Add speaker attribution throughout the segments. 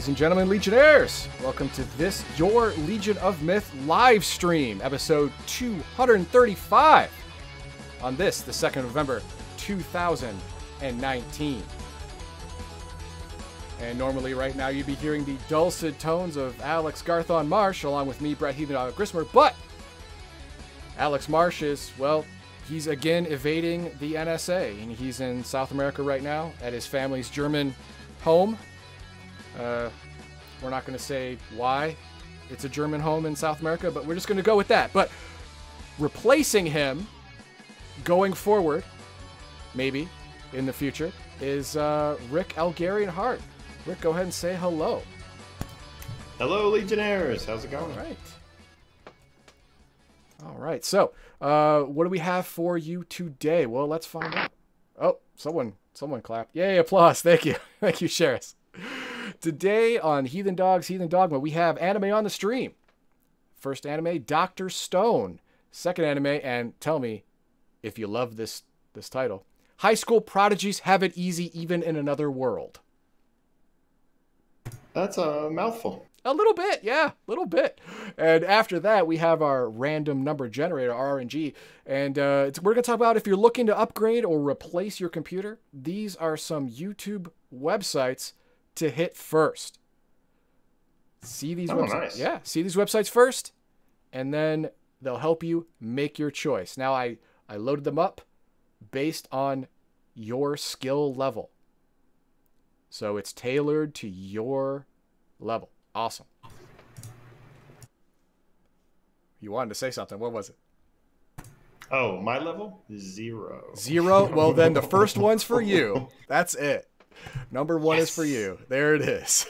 Speaker 1: Ladies and gentlemen, Legionnaires, welcome to this Your Legion of Myth live stream, episode 235, on this, the 2nd of November, 2019. And normally, right now, you'd be hearing the dulcet tones of Alex Garthon Marsh, along with me, Brett Heathen Grismer, but Alex Marsh is, well, he's again evading the NSA, and he's in South America right now at his family's German home. Uh, we're not going to say why it's a German home in South America, but we're just going to go with that. But replacing him going forward, maybe in the future, is uh, Rick Algarian Hart. Rick, go ahead and say hello.
Speaker 2: Hello, Legionnaires. How's it going?
Speaker 1: All right. All right. So, uh, what do we have for you today? Well, let's find out. Oh, someone, someone clapped. Yay! Applause. Thank you. Thank you, Sheris. Today on Heathen Dogs, Heathen Dogma, we have anime on the stream. First anime, Doctor Stone. Second anime, and tell me if you love this this title. High school prodigies have it easy even in another world.
Speaker 2: That's a mouthful.
Speaker 1: A little bit, yeah, a little bit. And after that, we have our random number generator, RNG. And uh, we're going to talk about if you're looking to upgrade or replace your computer, these are some YouTube websites to hit first. See these
Speaker 2: Oh,
Speaker 1: websites.
Speaker 2: nice.
Speaker 1: Yeah, see these websites first, and then they'll help you make your choice. Now, I, I loaded them up based on your skill level. So it's tailored to your level. Awesome. You wanted to say something. What was it?
Speaker 2: Oh, my level? Zero.
Speaker 1: Zero? Well, then the first one's for you. That's it. Number one is for you. There it is.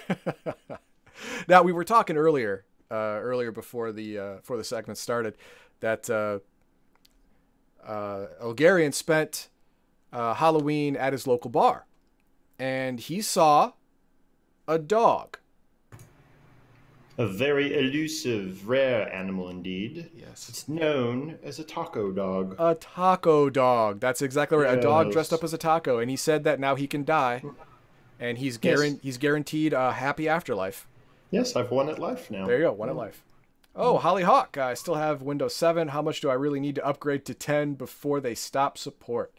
Speaker 1: now we were talking earlier, uh, earlier before the uh, before the segment started, that uh, uh, Elgarian spent uh, Halloween at his local bar, and he saw a dog.
Speaker 2: A very elusive, rare animal indeed.
Speaker 1: Yes.
Speaker 2: It's known as a taco dog.
Speaker 1: A taco dog. That's exactly right. A dog dressed up as a taco, and he said that now he can die, and he's guaran-
Speaker 2: Yes.
Speaker 1: he's guaranteed a happy afterlife.
Speaker 2: Yes, I've won at life now.
Speaker 1: There you go, one at mm. life. Oh, Holly Hawk. I still have Windows 7. How much do I really need to upgrade to 10 before they stop support?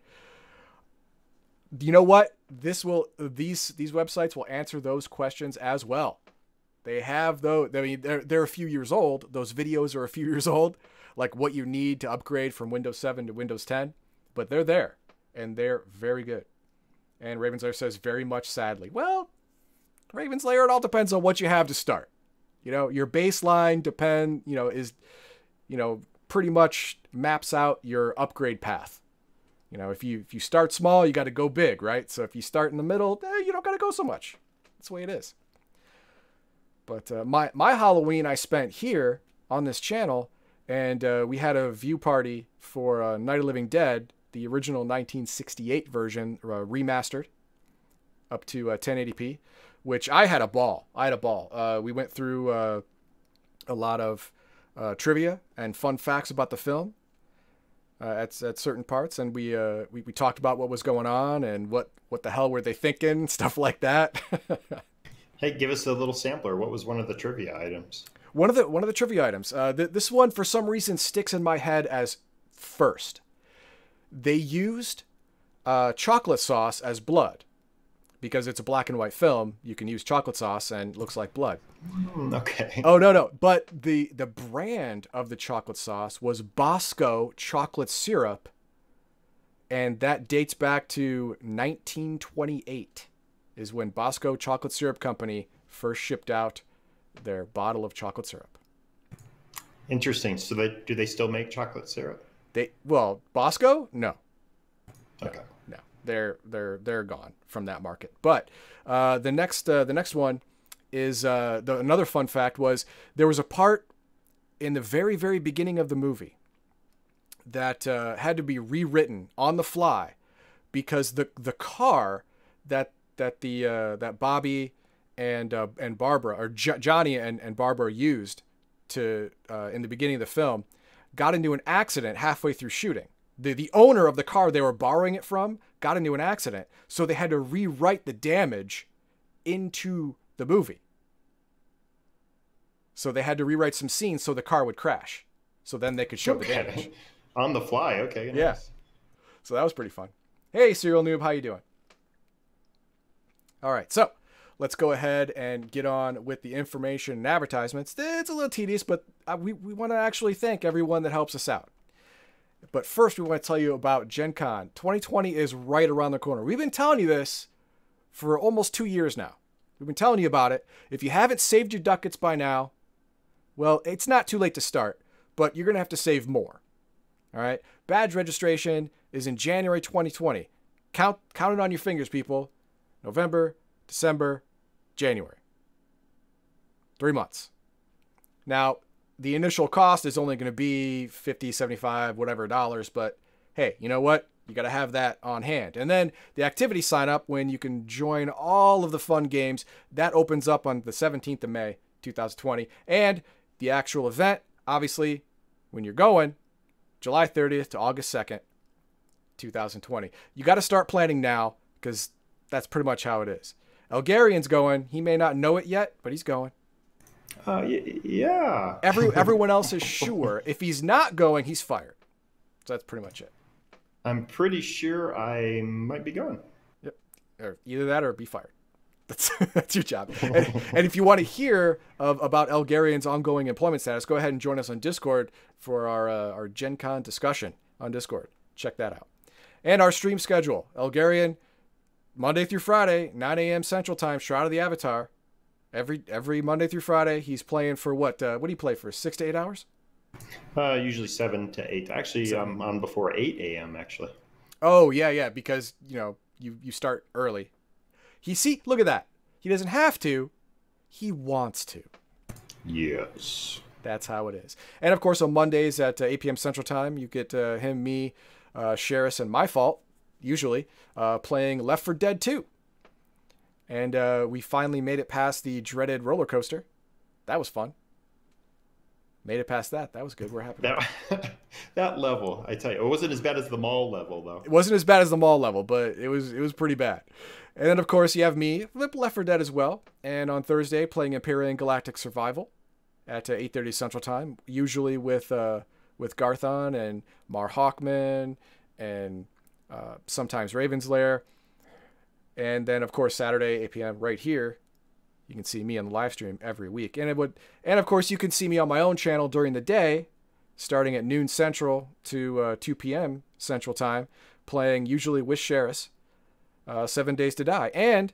Speaker 1: You know what? This will these these websites will answer those questions as well. They have though. I mean, they're they're a few years old. Those videos are a few years old. Like what you need to upgrade from Windows 7 to Windows 10, but they're there and they're very good. And Ravenslayer says very much sadly. Well, Ravenslayer, it all depends on what you have to start. You know, your baseline depend, you know, is, you know, pretty much maps out your upgrade path. You know, if you if you start small, you got to go big, right? So if you start in the middle, eh, you don't got to go so much. That's the way it is. But uh, my my Halloween I spent here on this channel, and uh, we had a view party for uh, Night of Living Dead, the original 1968 version, uh, remastered up to uh, 1080p, which I had a ball. I had a ball. Uh, we went through uh, a lot of uh, trivia and fun facts about the film uh, at, at certain parts, and we, uh, we we talked about what was going on and what what the hell were they thinking, stuff like that.
Speaker 2: Hey, give us a little sampler. What was one of the trivia items?
Speaker 1: One of the one of the trivia items. Uh, th- this one, for some reason, sticks in my head as first. They used uh, chocolate sauce as blood because it's a black and white film. You can use chocolate sauce and it looks like blood.
Speaker 2: Hmm, okay.
Speaker 1: Oh no no! But the the brand of the chocolate sauce was Bosco chocolate syrup, and that dates back to 1928. Is when Bosco Chocolate Syrup Company first shipped out their bottle of chocolate syrup.
Speaker 2: Interesting. So they do they still make chocolate syrup?
Speaker 1: They well, Bosco? No,
Speaker 2: Okay.
Speaker 1: no, they're they're they're gone from that market. But uh, the next uh, the next one is uh, the, another fun fact was there was a part in the very very beginning of the movie that uh, had to be rewritten on the fly because the the car that that the uh, that Bobby and uh, and Barbara or jo- Johnny and, and Barbara used to uh, in the beginning of the film got into an accident halfway through shooting. The the owner of the car they were borrowing it from got into an accident, so they had to rewrite the damage into the movie. So they had to rewrite some scenes so the car would crash. So then they could show the damage.
Speaker 2: On the fly. Okay. Nice.
Speaker 1: Yeah. So that was pretty fun. Hey, Serial Noob, how you doing? All right, so let's go ahead and get on with the information and advertisements. It's a little tedious, but uh, we, we want to actually thank everyone that helps us out. But first, we want to tell you about Gen Con. 2020 is right around the corner. We've been telling you this for almost two years now. We've been telling you about it. If you haven't saved your ducats by now, well, it's not too late to start, but you're going to have to save more. All right? Badge registration is in January 2020. Count count it on your fingers, people. November, December, January. 3 months. Now, the initial cost is only going to be 50, 75, whatever dollars, but hey, you know what? You got to have that on hand. And then the activity sign up when you can join all of the fun games, that opens up on the 17th of May, 2020. And the actual event, obviously, when you're going, July 30th to August 2nd, 2020. You got to start planning now because that's pretty much how it is. Elgarian's going. He may not know it yet, but he's going.
Speaker 2: Uh, y- yeah.
Speaker 1: Every everyone else is sure. If he's not going, he's fired. So that's pretty much it.
Speaker 2: I'm pretty sure I might be going.
Speaker 1: Yep. Or either that or be fired. That's that's your job. And, and if you want to hear of about Elgarian's ongoing employment status, go ahead and join us on Discord for our uh, our Gen Con discussion on Discord. Check that out. And our stream schedule. Elgarian, Monday through Friday, 9 a.m. Central Time, Shroud of the Avatar. Every every Monday through Friday, he's playing for what? Uh, what do you play for? Six to eight hours?
Speaker 2: Uh, usually seven to eight. Actually,
Speaker 1: Seven.
Speaker 2: I'm on before eight a.m. Actually.
Speaker 1: Oh yeah, yeah. Because you know you you start early. He see look at that. He doesn't have to. He wants to.
Speaker 2: Yes.
Speaker 1: That's how it is. And of course, on Mondays at uh, 8 p.m. Central Time, you get uh, him, me, uh, Sheris, and my fault, usually, uh, playing Left 4 Dead 2. And uh, we finally made it past the dreaded roller coaster. That was fun. Made it past that. That was good. We're happy.
Speaker 2: That that level, I tell you, it wasn't as bad as the mall level though.
Speaker 1: It wasn't as bad as the mall level, but it was it was pretty bad. And then of course you have me, Flip Left 4 Dead as well. And on Thursday playing Empyrion Galactic Survival at uh, 8:30 Central Time, usually with uh, with Garthon and Mar Hawkman and uh, sometimes Ravenslayer. And then of course Saturday 8 p.m. right here, you can see me on the live stream every week. And it would and of course you can see me on my own channel during the day, starting at noon Central to uh, 2 p.m. Central Time, playing usually with Sheris, uh, Seven Days to Die. And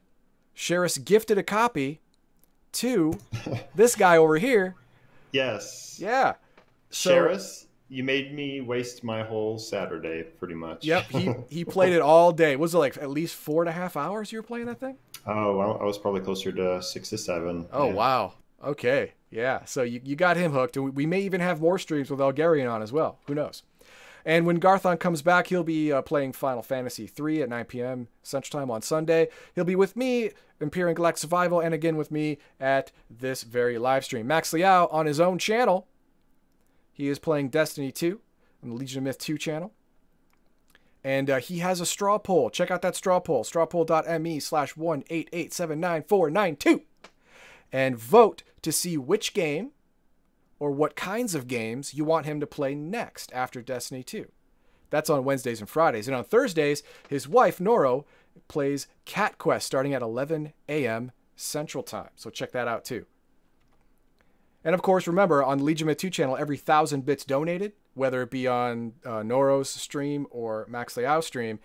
Speaker 1: Sheris gifted a copy to this guy over here.
Speaker 2: Yes.
Speaker 1: Yeah. So,
Speaker 2: Sheris, you made me waste my whole Saturday, pretty much.
Speaker 1: Yep, he, he played it all day. Was it like at least four and a half hours you were playing that thing?
Speaker 2: Oh, I I was probably closer to six to seven.
Speaker 1: Oh,
Speaker 2: Yeah.
Speaker 1: wow. Okay. Yeah. So you, you got him hooked. And we, may even have more streams with Elgarian on as well. Who knows? And when Garthon comes back, he'll be uh, playing Final Fantasy III at 9 p.m. Central Time on Sunday. He'll be with me, Empyrion Galactic Survival, and again with me at this very live stream. Max Liao on his own channel. He is playing Destiny 2 on the Legion of Myth 2 channel. And uh, he has a straw poll. Check out that straw poll, strawpoll.me slash 188799492. And vote to see which game or what kinds of games you want him to play next after Destiny 2. That's on Wednesdays and Fridays. And on Thursdays, his wife, Noro, plays Cat Quest starting at 11 a.m. Central Time. So check that out too. And of course, remember on Legion Myth 2 channel, every thousand bits donated, whether it be on uh, Noro's stream or Max Liao's stream,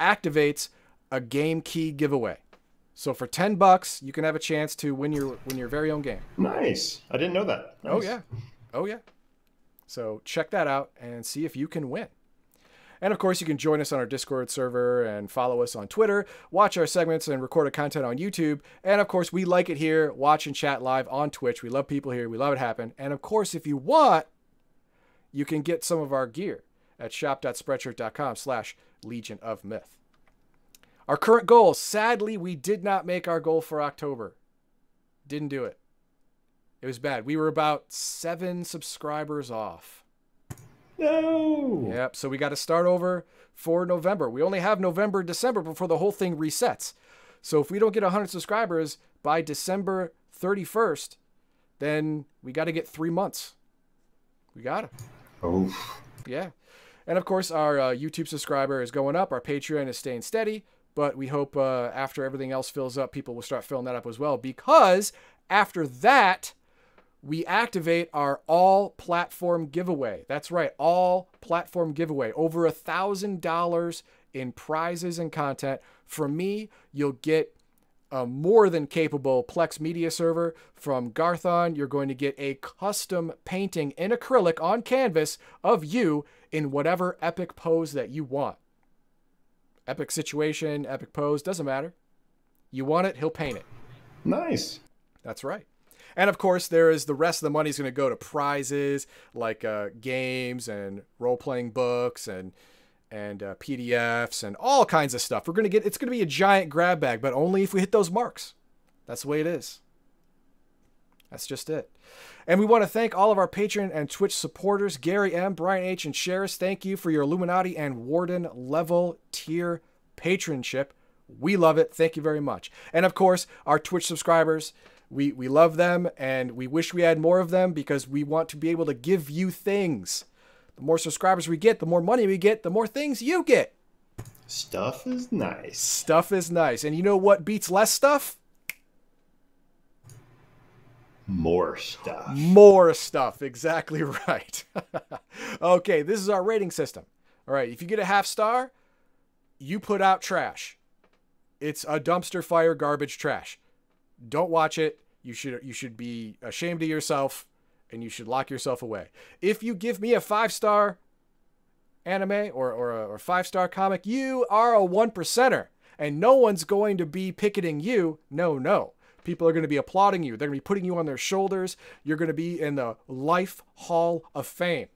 Speaker 1: activates a game key giveaway. So for 10 bucks, you can have a chance to win your win your very own game.
Speaker 2: Nice. I didn't know that.
Speaker 1: Oh yeah. Oh yeah. So check that out and see if you can win. And of course, you can join us on our Discord server and follow us on Twitter, watch our segments and recorded content on YouTube. And of course, we like it here, watch and chat live on Twitch. We love people here. We love it happen. And of course, if you want, you can get some of our gear at shop.spreadshirt.com slash Legion of Myth. Our current goal, sadly, we did not make our goal for October. Didn't do it. It was bad. We were about seven subscribers off.
Speaker 2: No.
Speaker 1: Yep. So we got to start over for November. We only have November, December before the whole thing resets. So if we don't get 100 subscribers by December 31st, then we got to get three months. We got to.
Speaker 2: Oh,
Speaker 1: Yeah. And of course, our uh, YouTube subscriber is going up. Our Patreon is staying steady. But we hope uh, after everything else fills up, people will start filling that up as well. Because after that, we activate our all platform giveaway. That's right, all platform giveaway. Over a thousand dollars in prizes and content. From me, you'll get a more than capable Plex media server. From Garthon, you're going to get a custom painting in acrylic on canvas of you in whatever epic pose that you want. Epic situation, epic pose, doesn't matter. You want it, he'll paint it.
Speaker 2: nice.
Speaker 1: That's right. And of course, there is the rest of the money is going to go to prizes like uh, games and role playing books and and uh, PDFs and all kinds of stuff. We're going to get it's going to be a giant grab bag, but only if we hit those marks. That's the way it is. That's just it. And we want to thank all of our Patreon and Twitch supporters Gary M., Brian H., and Sheris. Thank you for your Illuminati and Warden level tier patronship. We love it. Thank you very much. And of course, our Twitch subscribers. We, we love them and we wish we had more of them because we want to be able to give you things. The more subscribers we get, the more money we get, the more things you get.
Speaker 2: Stuff is nice.
Speaker 1: Stuff is nice. And you know what beats less stuff?
Speaker 2: More stuff.
Speaker 1: More stuff. Exactly right. okay, this is our rating system. All right, if you get a half star, you put out trash. It's a dumpster fire garbage trash. Don't watch it. You should you should be ashamed of yourself and you should lock yourself away. If you give me a 5-star anime or or a, or 5-star comic, you are a one percenter and no one's going to be picketing you. No, no. People are going to be applauding you. They're going to be putting you on their shoulders. You're going to be in the Life Hall of Fame.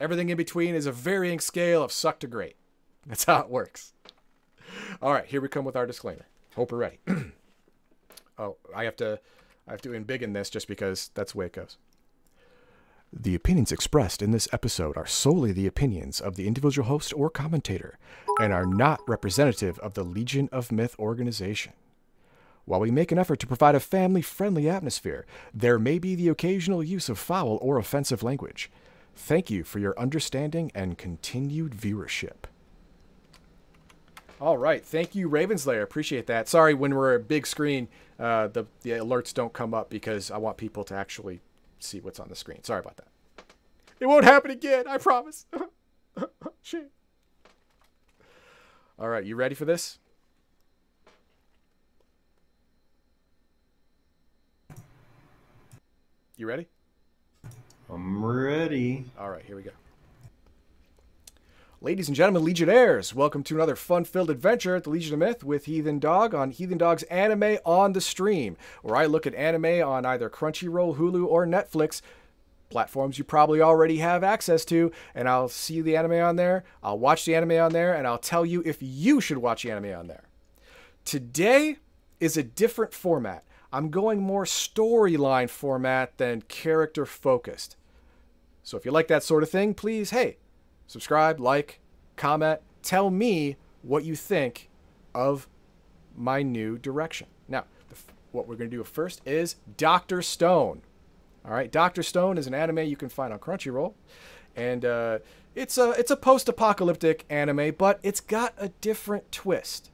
Speaker 1: Everything in between is a varying scale of suck to great. That's how it works. All right, here we come with our disclaimer. Hope we're ready. oh, I have to I have to embiggen this just because that's the way it goes. The opinions expressed in this episode are solely the opinions of the individual host or commentator and are not representative of the Legion of Myth organization. While we make an effort to provide a family friendly atmosphere, there may be the occasional use of foul or offensive language. Thank you for your understanding and continued viewership. All right, thank you, Ravenslayer. Appreciate that. Sorry, when we're a big screen, uh, the the alerts don't come up because I want people to actually see what's on the screen. Sorry about that. It won't happen again. I promise. Shit. All right, you ready for this? You ready?
Speaker 2: I'm ready.
Speaker 1: All right, here we go. Ladies and gentlemen, Legionnaires, welcome to another fun filled adventure at the Legion of Myth with Heathen Dog on Heathen Dog's Anime on the Stream, where I look at anime on either Crunchyroll, Hulu, or Netflix, platforms you probably already have access to, and I'll see the anime on there, I'll watch the anime on there, and I'll tell you if you should watch the anime on there. Today is a different format. I'm going more storyline format than character focused. So if you like that sort of thing, please, hey, subscribe, like, comment, tell me what you think of my new direction. Now, the, what we're going to do first is Doctor Stone. All right, Doctor Stone is an anime you can find on Crunchyroll, and uh, it's a it's a post-apocalyptic anime, but it's got a different twist.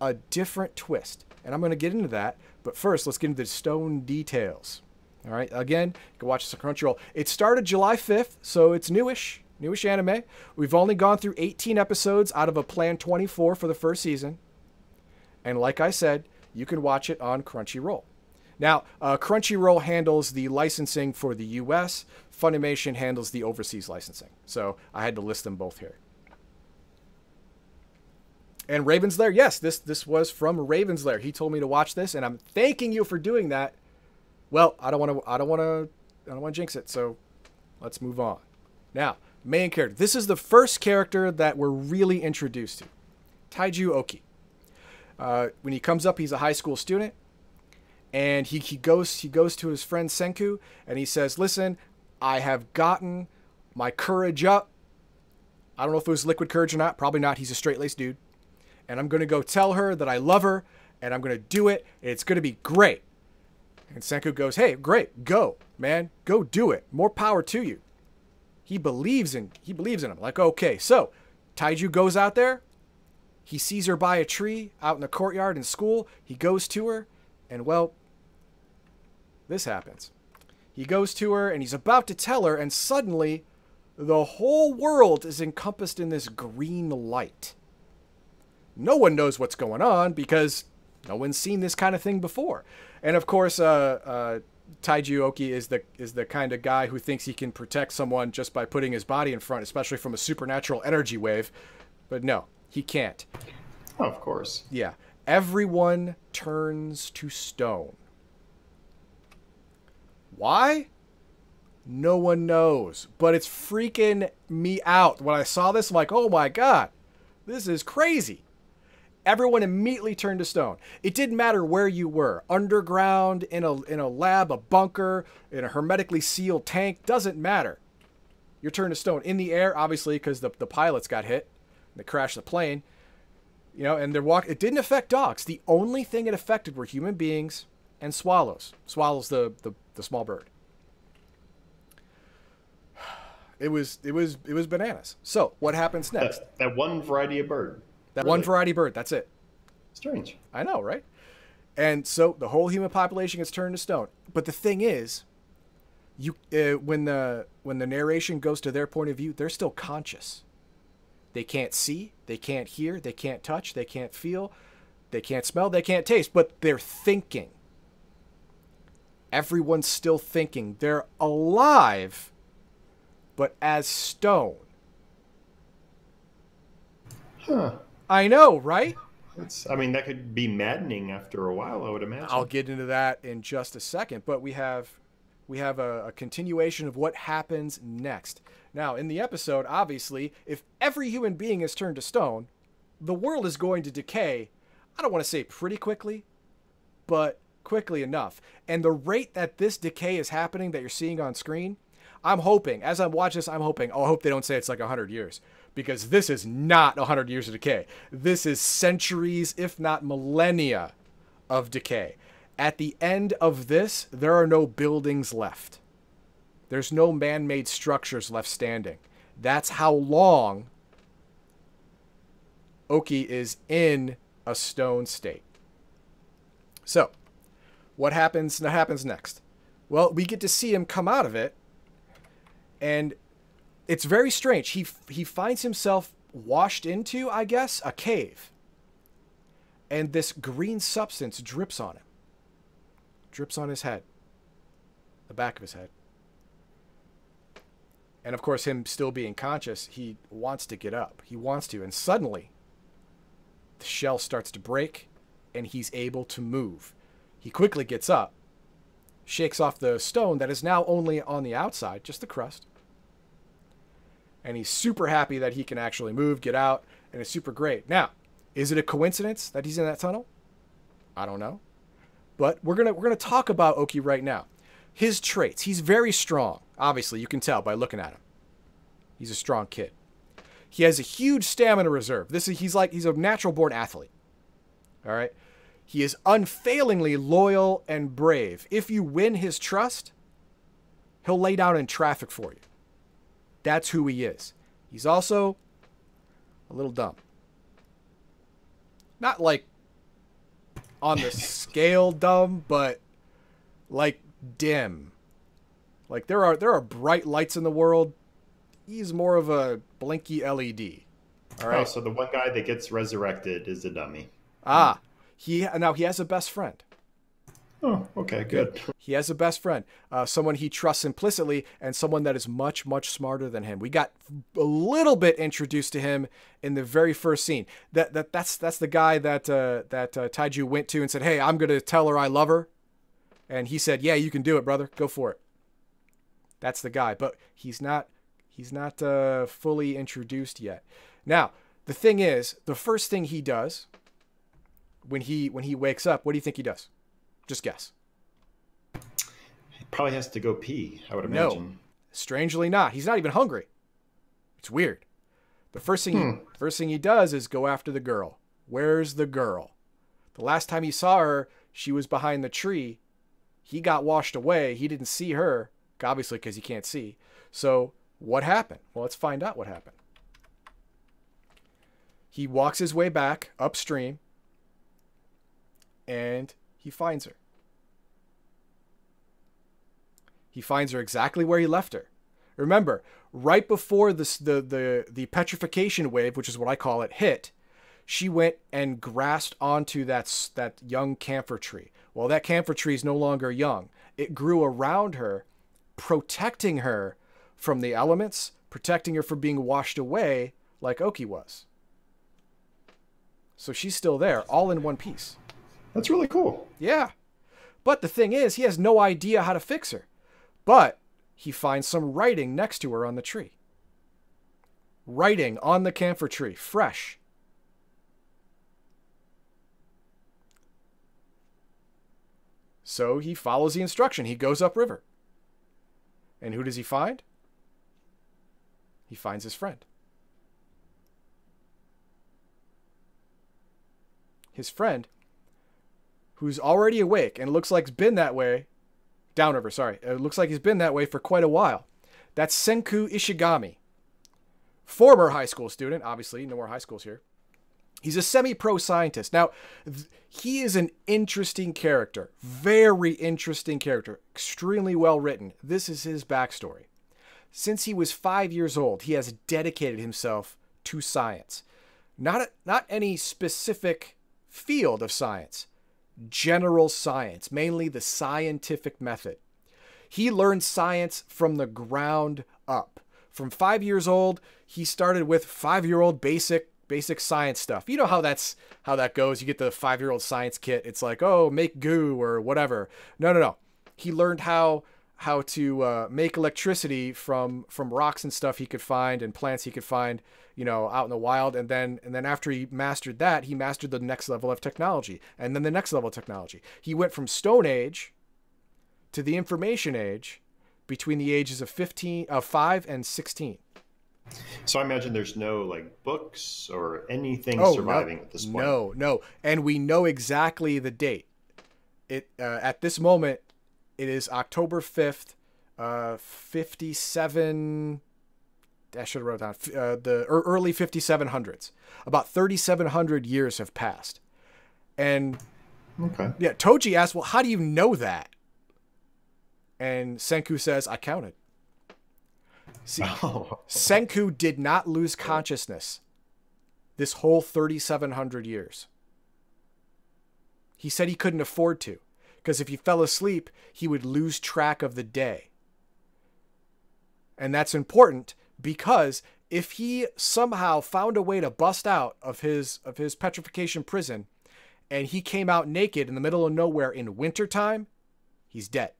Speaker 1: A different twist, and I'm going to get into that. But first, let's get into the Stone details. All right, again, you can watch this on Crunchyroll. It started July 5th, so it's newish, newish anime. We've only gone through 18 episodes out of a planned 24 for the first season. And like I said, you can watch it on Crunchyroll. Now, uh, Crunchyroll handles the licensing for the US, Funimation handles the overseas licensing. So I had to list them both here. And Ravenslayer, yes, this this was from Ravenslayer. He told me to watch this, and I'm thanking you for doing that. Well, I don't want to. I don't want to. I don't want to jinx it. So, let's move on. Now, main character. This is the first character that we're really introduced to, Taiju Oki. Uh, when he comes up, he's a high school student, and he, he goes he goes to his friend Senku, and he says, "Listen, I have gotten my courage up. I don't know if it was liquid courage or not. Probably not. He's a straight laced dude, and I'm gonna go tell her that I love her, and I'm gonna do it. It's gonna be great." And Senku goes, "Hey, great, go, man, go do it. More power to you." He believes in he believes in him. Like, okay, so Taiju goes out there. He sees her by a tree out in the courtyard in school. He goes to her, and well, this happens. He goes to her and he's about to tell her, and suddenly the whole world is encompassed in this green light. No one knows what's going on because no one's seen this kind of thing before. And of course, uh, uh, Taiju Oki is the is the kind of guy who thinks he can protect someone just by putting his body in front, especially from a supernatural energy wave. But no, he can't.
Speaker 2: Oh, of course.
Speaker 1: Yeah. Everyone turns to stone. Why? No one knows. But it's freaking me out. When I saw this, I'm like, oh my god, this is crazy. Everyone immediately turned to stone. It didn't matter where you were underground, in a, in a lab, a bunker, in a hermetically sealed tank, doesn't matter. You're turned to stone. In the air, obviously, because the, the pilots got hit, they crashed the plane. You know, and they're walk. It didn't affect dogs. The only thing it affected were human beings and swallows. Swallows, the, the, the small bird. It was it was it was bananas. So what happens next?
Speaker 2: That, that one variety of bird.
Speaker 1: That really? one variety bird. That's it.
Speaker 2: Strange.
Speaker 1: I know, right? And so the whole human population gets turned to stone. But the thing is, you uh, when the when the narration goes to their point of view, they're still conscious. They can't see, they can't hear, they can't touch, they can't feel, they can't smell, they can't taste, but they're thinking. Everyone's still thinking. They're alive, but as stone.
Speaker 2: Huh.
Speaker 1: I know, right?
Speaker 2: It's, I mean, that could be maddening after a while, I would imagine.
Speaker 1: I'll get into that in just a second, but we have we have a, a, continuation of what happens next. Now, in the episode, obviously, if every human being is turned to stone, the world is going to decay. I don't want to say pretty quickly, but quickly enough. And the rate that this decay is happening that you're seeing on screen, I'm hoping, as I'm watching this, I'm hoping, oh, I hope they don't say it's like 100 years because this is not 100 years of decay. This is centuries, if not millennia, of decay. At the end of this, there are no buildings left. There's no man made structures left standing. That's how long Oki is in a stone state. So, what happens what happens next? Well, we get to see him come out of it and it's very strange. He he finds himself washed into, I guess, a cave. And this green substance drips on him. Drips on his head. The back of his head. And of course, him still being conscious, he wants to get up. He wants to. And suddenly, the shell starts to break and he's able to move. He quickly gets up, shakes off the stone that is now only on the outside, just the crust, and he's super happy that he can actually move, get out, and it's super great. Now, is it a coincidence that he's in that tunnel? I don't know. But we're gonna we're gonna talk about Oki right now. His traits. He's very strong. Obviously, you can tell by looking at him. He's a strong kid. He has a huge stamina reserve. This is he's like he's a natural born athlete. All right. He is unfailingly loyal and brave. If you win his trust, he'll lay down in traffic for you. That's who he is. He's also a little dumb. Not like on the scale dumb, but like dim. Like there are there are bright lights in the world. He's more of a blinky LED.
Speaker 2: All right. Oh, so the one guy that gets resurrected is a dummy.
Speaker 1: Ah, he now he has a best friend.
Speaker 2: Oh, okay, good.
Speaker 1: He has a best friend, uh, someone he trusts implicitly, and someone that is much, much smarter than him. We got a little bit introduced to him in the very first scene. That that that's that's the guy that uh, that uh, Taiju went to and said, "Hey, I'm gonna tell her I love her," and he said, "Yeah, you can do it, brother. Go for it." That's the guy, but he's not he's not uh, fully introduced yet. Now, the thing is, the first thing he does when he when he wakes up, what do you think he does? Just guess.
Speaker 2: He probably has to go pee, I would imagine. No,
Speaker 1: strangely not. He's not even hungry. It's weird. The first thing hmm. he, first thing he does is go after the girl. Where's the girl? The last time he saw her, she was behind the tree. He got washed away. He didn't see her, obviously, because he can't see. So, what happened? Well, let's find out what happened. He walks his way back upstream and he finds her. He finds her exactly where he left her. Remember, right before this, the, the, the petrification wave, which is what I call it, hit, she went and grasped onto that, that young camphor tree. Well, that camphor tree is no longer young. It grew around her, protecting her from the elements, protecting her from being washed away like Oki was. So she's still there, all in one piece.
Speaker 2: That's really cool.
Speaker 1: Yeah. But the thing is, he has no idea how to fix her. But he finds some writing next to her on the tree. Writing on the camphor tree, fresh. So he follows the instruction. He goes upriver. And who does he find? He finds his friend. His friend, who's already awake and looks like he's been that way, downriver, sorry, it looks like he's been that way for quite a while. That's Senku Ishigami, former high school student, obviously, no more high schools here. He's a semi pro scientist. Now, he is an interesting character, very interesting character, extremely well written. This is his backstory. Since he was five years old, he has dedicated himself to science. Not, a, not any specific field of science, general science, mainly the scientific method. He learned science from the ground up. From five years old, he started with five year old basic basic science stuff. You know how that's how that goes. You get the five year old science kit. It's like, oh, make goo or whatever. No, no, no. He learned how how to uh, make electricity from from rocks and stuff he could find and plants he could find, you know, out in the wild. And then and then after he mastered that, he mastered the next level of technology, and then the next level of technology. He went from Stone Age to the Information Age between the ages of 15 of 5 and 16
Speaker 2: so I imagine there's no like books or anything oh, surviving
Speaker 1: no,
Speaker 2: at this point.
Speaker 1: No, no, and we know exactly the date. It uh, at this moment, it is October fifth, uh, fifty-seven. I should have wrote down uh, the early fifty seven hundreds. About thirty seven hundred years have passed, and
Speaker 2: okay,
Speaker 1: yeah. Toji asked, "Well, how do you know that?" And Senku says, "I counted." See, oh. Senku did not lose consciousness this whole 3,700 years. He said he couldn't afford to, because if he fell asleep, he would lose track of the day. And that's important because if he somehow found a way to bust out of his of his petrification prison and he came out naked in the middle of nowhere in wintertime, he's dead.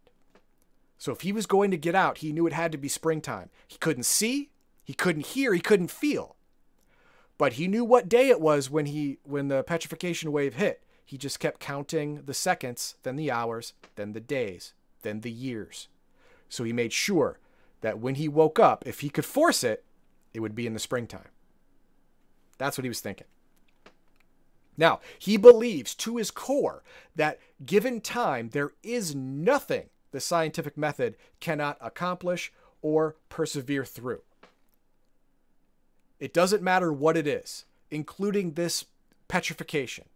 Speaker 1: So if he was going to get out, he knew it had to be springtime. He couldn't see, he couldn't hear, he couldn't feel. But he knew what day it was when he when the petrification wave hit. He just kept counting the seconds, then the hours, then the days, then the years. So he made sure that when he woke up, if he could force it, it would be in the springtime. That's what he was thinking. Now, he believes to his core that given time, there is nothing the scientific method cannot accomplish or persevere through. It doesn't matter what it is, including this petrification.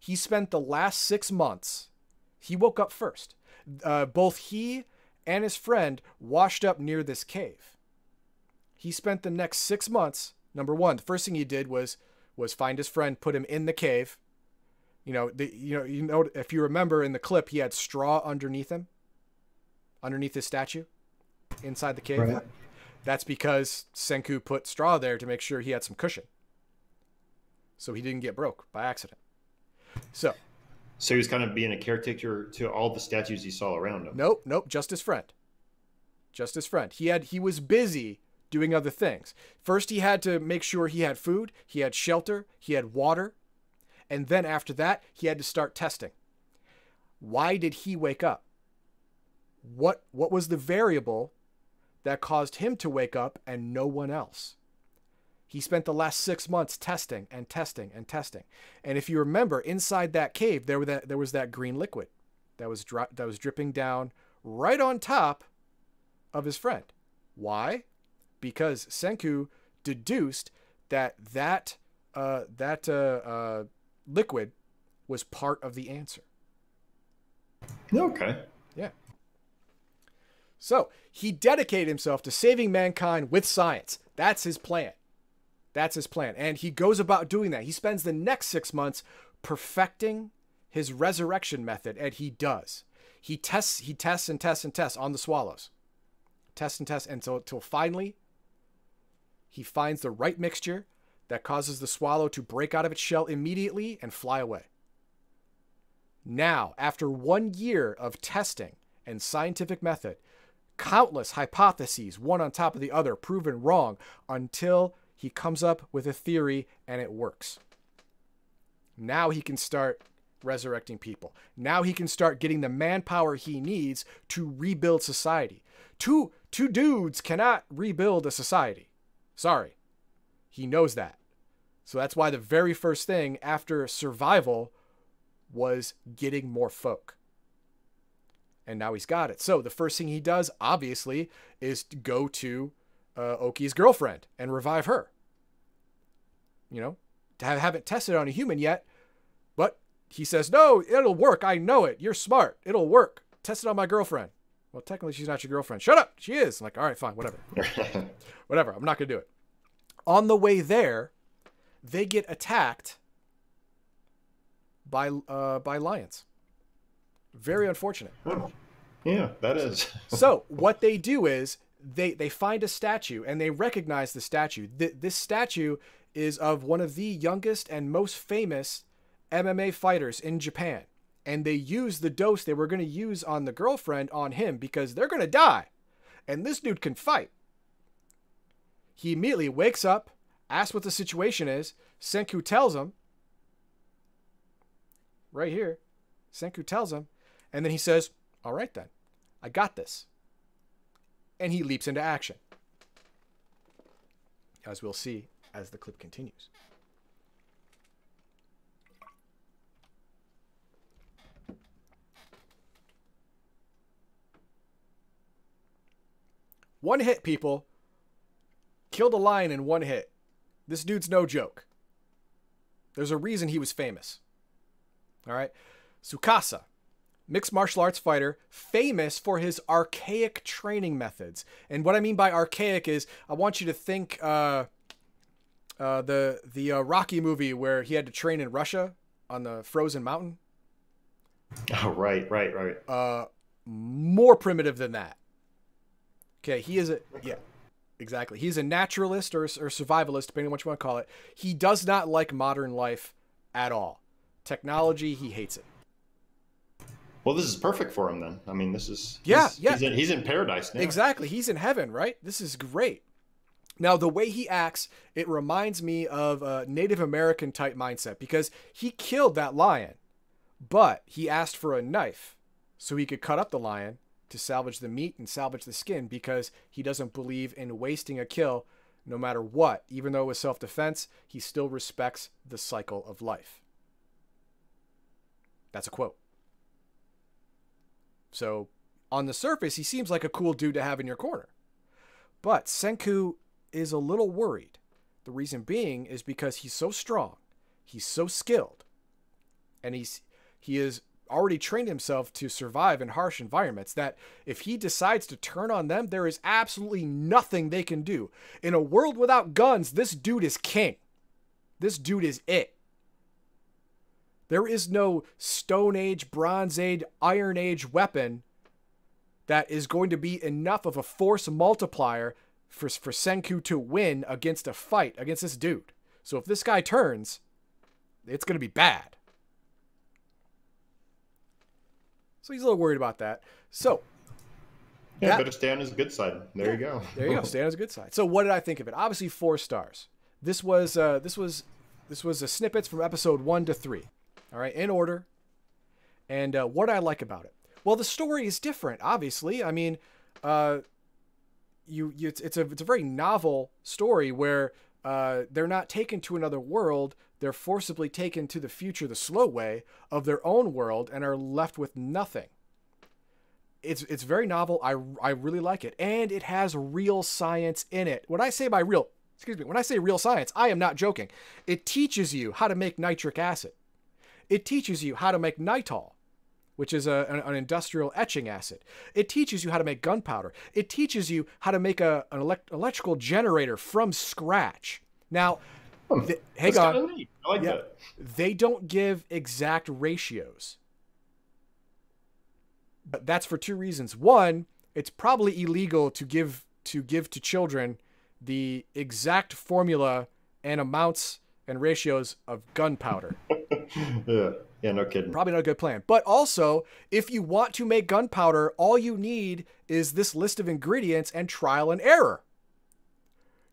Speaker 1: He spent the last six months, he woke up first. Uh, both he and his friend washed up near this cave. He spent the next six months. Number one, the first thing he did was was find his friend, put him in the cave. You know, the, you know, you know, if you remember in the clip, he had straw underneath him underneath his statue inside the cave. Right. That's because Senku put straw there to make sure he had some cushion. So he didn't get broke by accident. So
Speaker 2: So he was kind of being a caretaker to all the statues he saw around him.
Speaker 1: Nope, nope, just his friend. Just his friend. He had he was busy doing other things. First he had to make sure he had food, he had shelter, he had water, and then after that, he had to start testing. Why did he wake up? what what was the variable that caused him to wake up and no one else? He spent the last six months testing and testing and testing. And if you remember, inside that cave, there, that, there was that green liquid that was dri- that was dripping down right on top of his friend. Why? Because Senku deduced that that uh, that uh, uh, liquid was part of the answer.
Speaker 2: Okay.
Speaker 1: Yeah. So he dedicated himself to saving mankind with science. That's his plan. That's his plan. And he goes about doing that. He spends the next six months perfecting his resurrection method, and he does. He tests, he tests and tests and tests on the swallows. Tests and tests until, until finally he finds the right mixture that causes the swallow to break out of its shell immediately and fly away. Now, after one year of testing and scientific method, countless hypotheses, one on top of the other, proven wrong until he comes up with a theory and it works. Now he can start resurrecting people. Now he can start getting the manpower he needs to rebuild society. Two two dudes cannot rebuild a society. Sorry. He knows that. So that's why the very first thing after survival was getting more folk. And now he's got it. So the first thing he does, obviously, is to go to uh, Oki's girlfriend and revive her. You know, to have, haven't tested on a human yet, but he says, No, it'll work. I know it. You're smart. It'll work. Test it on my girlfriend. Well, technically, she's not your girlfriend. Shut up. She is. I'm like, all right, fine, whatever. whatever. I'm not going to do it. On the way there, they get attacked by uh, by lions. Very unfortunate.
Speaker 2: yeah, that is.
Speaker 1: so what they do is they they find a statue and they recognize the statue. Th- this statue is of one of the youngest and most famous MMA fighters in Japan. And they use the dose they were going to use on the girlfriend on him because they're going to die. And this dude can fight. He immediately wakes up, asks what the situation is. Senku tells him, right here, Senku tells him, and then he says, All right, then, I got this. And he leaps into action, as we'll see as the clip continues. One hit, people. Killed a lion in one hit. This dude's no joke. There's a reason he was famous. All right. Tsukasa, mixed martial arts fighter, famous for his archaic training methods. And what I mean by archaic is I want you to think uh, uh, the the uh, Rocky movie where he had to train in Russia on the frozen mountain.
Speaker 2: Oh, right, right, right.
Speaker 1: Uh, more primitive than that. Okay, he is a yeah, exactly. He's a naturalist or, or survivalist, depending on what you want to call it. He does not like modern life at all. Technology, he hates it.
Speaker 2: Well, this is perfect for him then. I mean, this is
Speaker 1: Yeah,
Speaker 2: he's,
Speaker 1: yeah.
Speaker 2: He's in, he's in paradise now.
Speaker 1: Exactly. He's in heaven, right? This is great. Now, the way he acts, it reminds me of a Native American type mindset because he killed that lion, but he asked for a knife so he could cut up the lion to salvage the meat and salvage the skin because he doesn't believe in wasting a kill no matter what. Even though it was self defense, he still respects the cycle of life. That's a quote. So, on the surface, he seems like a cool dude to have in your corner. But Senku is a little worried. The reason being is because he's so strong, he's so skilled, and he's he has already trained himself to survive in harsh environments that if he decides to turn on them, there is absolutely nothing they can do. In a world without guns, this dude is king. This dude is it. There is no Stone Age, Bronze Age, Iron Age weapon that is going to be enough of a force multiplier for, for Senku to win against a fight against this dude. So if this guy turns, it's going to be bad. So he's a little worried about that. So
Speaker 2: Yeah,
Speaker 1: That-
Speaker 2: better stay on his good side. There you go.
Speaker 1: there you go. Stay on his good side. So what did I think of it? Obviously four stars. This was uh, this was this was a snippets from episode one to three. All right, in order. And uh, what I like about it? Well, the story is different. Obviously, I mean, uh, you, you it's, it's a it's a very novel story where uh, they're not taken to another world. They're forcibly taken to the future the slow way of their own world and are left with nothing. It's it's very novel. I I really like it, and it has real science in it. When I say by real, excuse me, when I say real science, I am not joking. It teaches you how to make nitric acid. It teaches you how to make nitol, which is a, an, an, industrial etching acid. It teaches you how to make gunpowder. It teaches you how to make a, an elect- electrical generator from scratch. Now,
Speaker 2: hmm, th- hang on. Like yeah,
Speaker 1: they don't give exact ratios. But that's for two reasons. One, it's probably illegal to give to give to children the exact formula and amounts and ratios of gunpowder.
Speaker 2: yeah. Yeah, no kidding.
Speaker 1: Probably not a good plan. But also, if you want to make gunpowder, all you need is this list of ingredients and trial and error.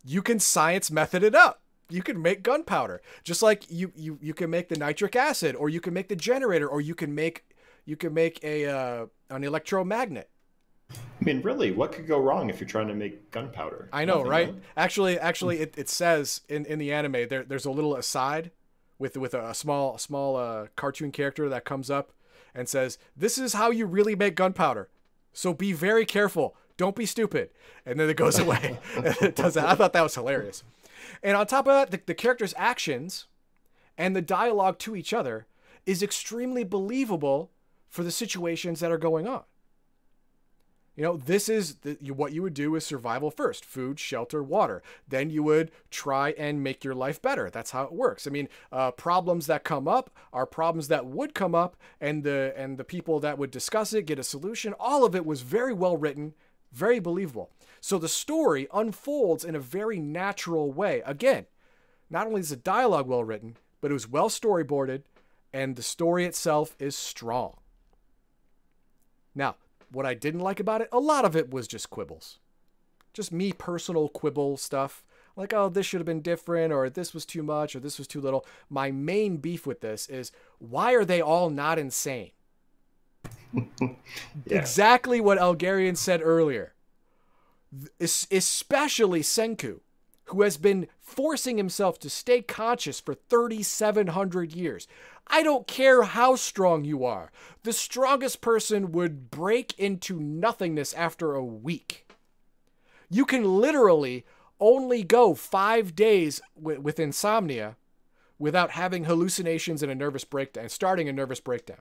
Speaker 1: You can science method it up. You can make gunpowder. Just like you you you can make the nitric acid or you can make the generator or you can make you can make a uh, an electromagnet.
Speaker 2: I mean, really, what could go wrong if you're trying to make gunpowder?
Speaker 1: I know, Nothing, right? Actually, actually, it, it says in, in the anime there there's a little aside with with a small small uh, cartoon character that comes up and says, "This is how you really make gunpowder. So be very careful. Don't be stupid." And then it goes away. it does that. I thought that was hilarious. And on top of that, the, the characters' actions and the dialogue to each other is extremely believable for the situations that are going on. You know, this is the, what you would do is survival first food, shelter, water. Then you would try and make your life better. That's how it works. I mean, uh, problems that come up are problems that would come up, and the, and the people that would discuss it get a solution. All of it was very well written, very believable. So the story unfolds in a very natural way. Again, not only is the dialogue well written, but it was well storyboarded, and the story itself is strong. Now, what I didn't like about it, a lot of it was just quibbles. Just me personal quibble stuff. Like, oh, this should have been different, or this was too much, or this was too little. My main beef with this is why are they all not insane? yeah. Exactly what Elgarian said earlier. Especially Senku, who has been forcing himself to stay conscious for 3,700 years. I don't care how strong you are. The strongest person would break into nothingness after a week. You can literally only go five days w- with insomnia without having hallucinations and a nervous breakdown, starting a nervous breakdown.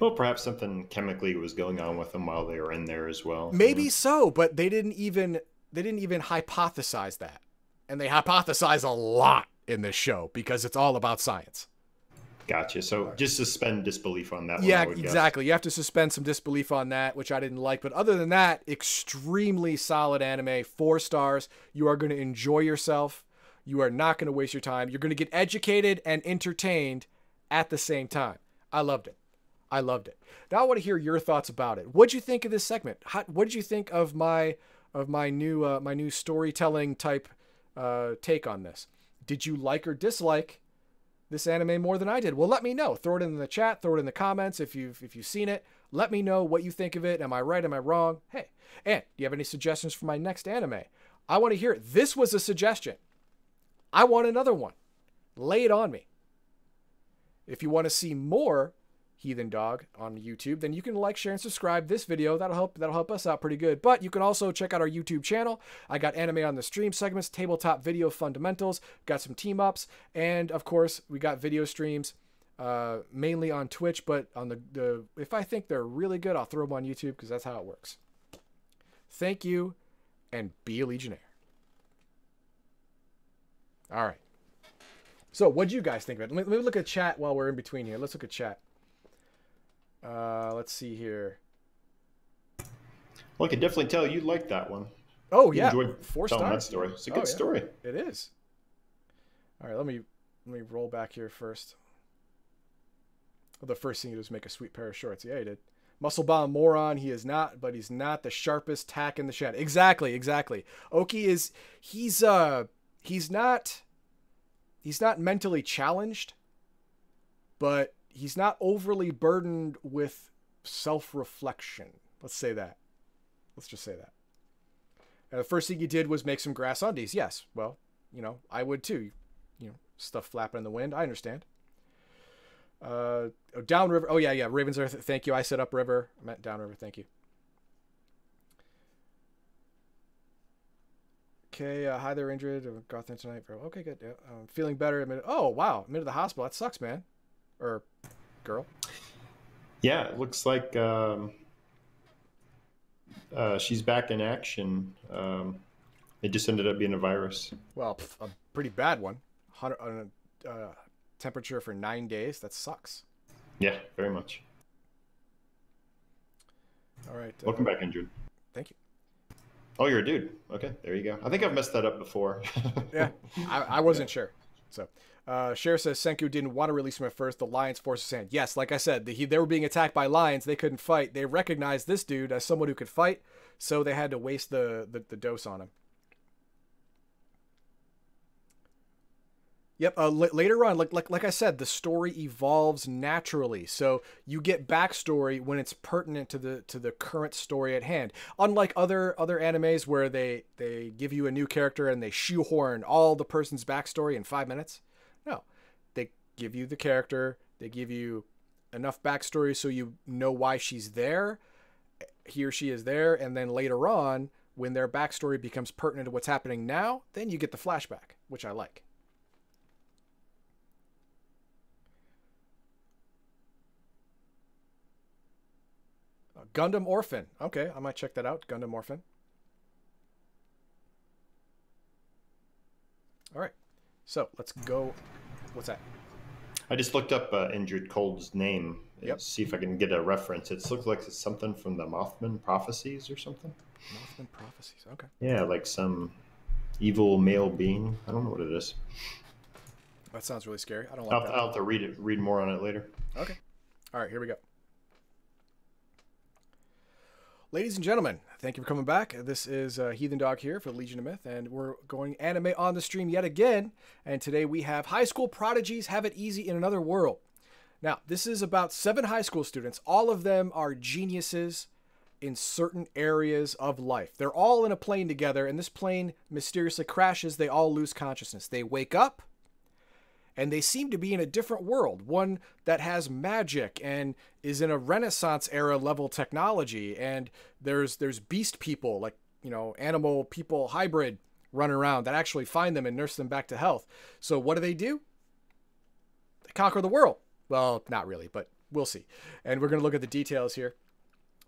Speaker 2: Well, perhaps something chemically was going on with them while they were in there as well.
Speaker 1: Maybe know? so, but they didn't even they didn't even hypothesize that. And they hypothesize a lot in this show because it's all about science.
Speaker 2: Gotcha. So just suspend disbelief on that.
Speaker 1: Yeah, exactly. Guess. You have to suspend some disbelief on that, which I didn't like. But other than that, extremely solid anime. Four stars. You are going to enjoy yourself. You are not going to waste your time. You're going to get educated and entertained at the same time. I loved it. I loved it. Now I want to hear your thoughts about it. What'd you think of this segment? How, what did you think of my of my new uh, my new storytelling type uh, take on this? Did you like or dislike this anime more than I did? Well, let me know. Throw it in the chat. Throw it in the comments if you've if you've seen it. Let me know what you think of it. Am I right? Am I wrong? Hey, and do you have any suggestions for my next anime? I want to hear it. This was a suggestion. I want another one. Lay it on me. If you want to see more Heathen Dog on YouTube, then you can like, share, and subscribe this video. That'll help. That'll help us out pretty good. But you can also check out our YouTube channel. I got anime on the stream segments, tabletop video fundamentals, got some team ups, and of course we got video streams. Uh, mainly on Twitch, but on the, the if I think they're really good, I'll throw them on YouTube because that's how it works. Thank you, and be a Legionnaire. All right. So, what do you guys think of it? Let me, let me look at chat while we're in between here. Let's look at chat. Uh, let's see here.
Speaker 2: Well, I can definitely tell you liked that one.
Speaker 1: Oh you yeah, enjoyed
Speaker 2: four telling stars. that story. It's a good oh, yeah. story.
Speaker 1: It is. All right, let me let me roll back here first. Well, the first thing you do is make a sweet pair of shorts. Yeah, he did. Muscle bomb moron. He is not, but he's not the sharpest tack in the shed. Exactly, exactly. Oki is he's uh he's not he's not mentally challenged, but he's not overly burdened with self-reflection. Let's say that. Let's just say that. And the first thing he did was make some grass undies. Yes, well, you know, I would too. You know, stuff flapping in the wind. I understand. Uh, oh, downriver. Oh yeah, yeah. Ravenslayer. Thank you. I said upriver. I meant downriver. Thank you. Okay. Uh, hi there, Ingrid. Uh, Gotham tonight. Okay, good. Yeah. Um, feeling better. Admitted. Oh wow. Admitted to the hospital. That sucks, man. Or girl.
Speaker 2: Yeah, it looks like um, uh, she's back in action. Um, it just ended up being a virus.
Speaker 1: Well, a pretty bad one. Hundred uh, uh, temperature for nine days. That sucks.
Speaker 2: Yeah, very much.
Speaker 1: All right. uh,
Speaker 2: Welcome back, Andrew.
Speaker 1: Thank you.
Speaker 2: Oh, you're a dude. Okay, there you go. I think I've messed that up before.
Speaker 1: Yeah, I, I wasn't sure. So, uh, Cher says Senku didn't want to release him at first. The lions forced his hand. Yes, like I said, the, he, they were being attacked by lions. They couldn't fight. They recognized this dude as someone who could fight, so they had to waste the, the, the dose on him. Yep. Uh, l- later on, like like like I said, the story evolves naturally. So you get backstory when it's pertinent to the to the current story at hand. Unlike other other animes where they they give you a new character and they shoehorn all the person's backstory in five minutes. Give you the character. They give you enough backstory so you know why she's there. He or she is there, and then later on, when their backstory becomes pertinent to what's happening now, then you get the flashback, which I like. Uh, Gundam Orphan. Okay, I might check that out. Gundam Orphan. All right. So let's go. What's that?
Speaker 2: I just looked up uh, Injured Cold's name.
Speaker 1: Yep.
Speaker 2: See if I can get a reference. It looks like it's something from the Mothman prophecies or something.
Speaker 1: Mothman Prophecies. Okay.
Speaker 2: Yeah, like some evil male being. I don't know what it is.
Speaker 1: That sounds really scary. I don't like
Speaker 2: I'll,
Speaker 1: that.
Speaker 2: I'll have to read it. Read more on it later.
Speaker 1: Okay. All right, here we go. Ladies and gentlemen, thank you for coming back. This is uh, Heathen Dog here for Legion of Myth, and we're going anime on the stream yet again. And today we have High School Prodigies Have It Easy in Another World. Now, this is about seven high school students. All of them are geniuses in certain areas of life. They're all in a plane together, and this plane mysteriously crashes. They all lose consciousness. They wake up, and they seem to be in a different world, one that has magic and is in a Renaissance era level technology. And there's there's beast people, like you know, animal people hybrid running around that actually find them and nurse them back to health. So what do they do? They conquer the world. Well, not really, but we'll see. And we're gonna look at the details here.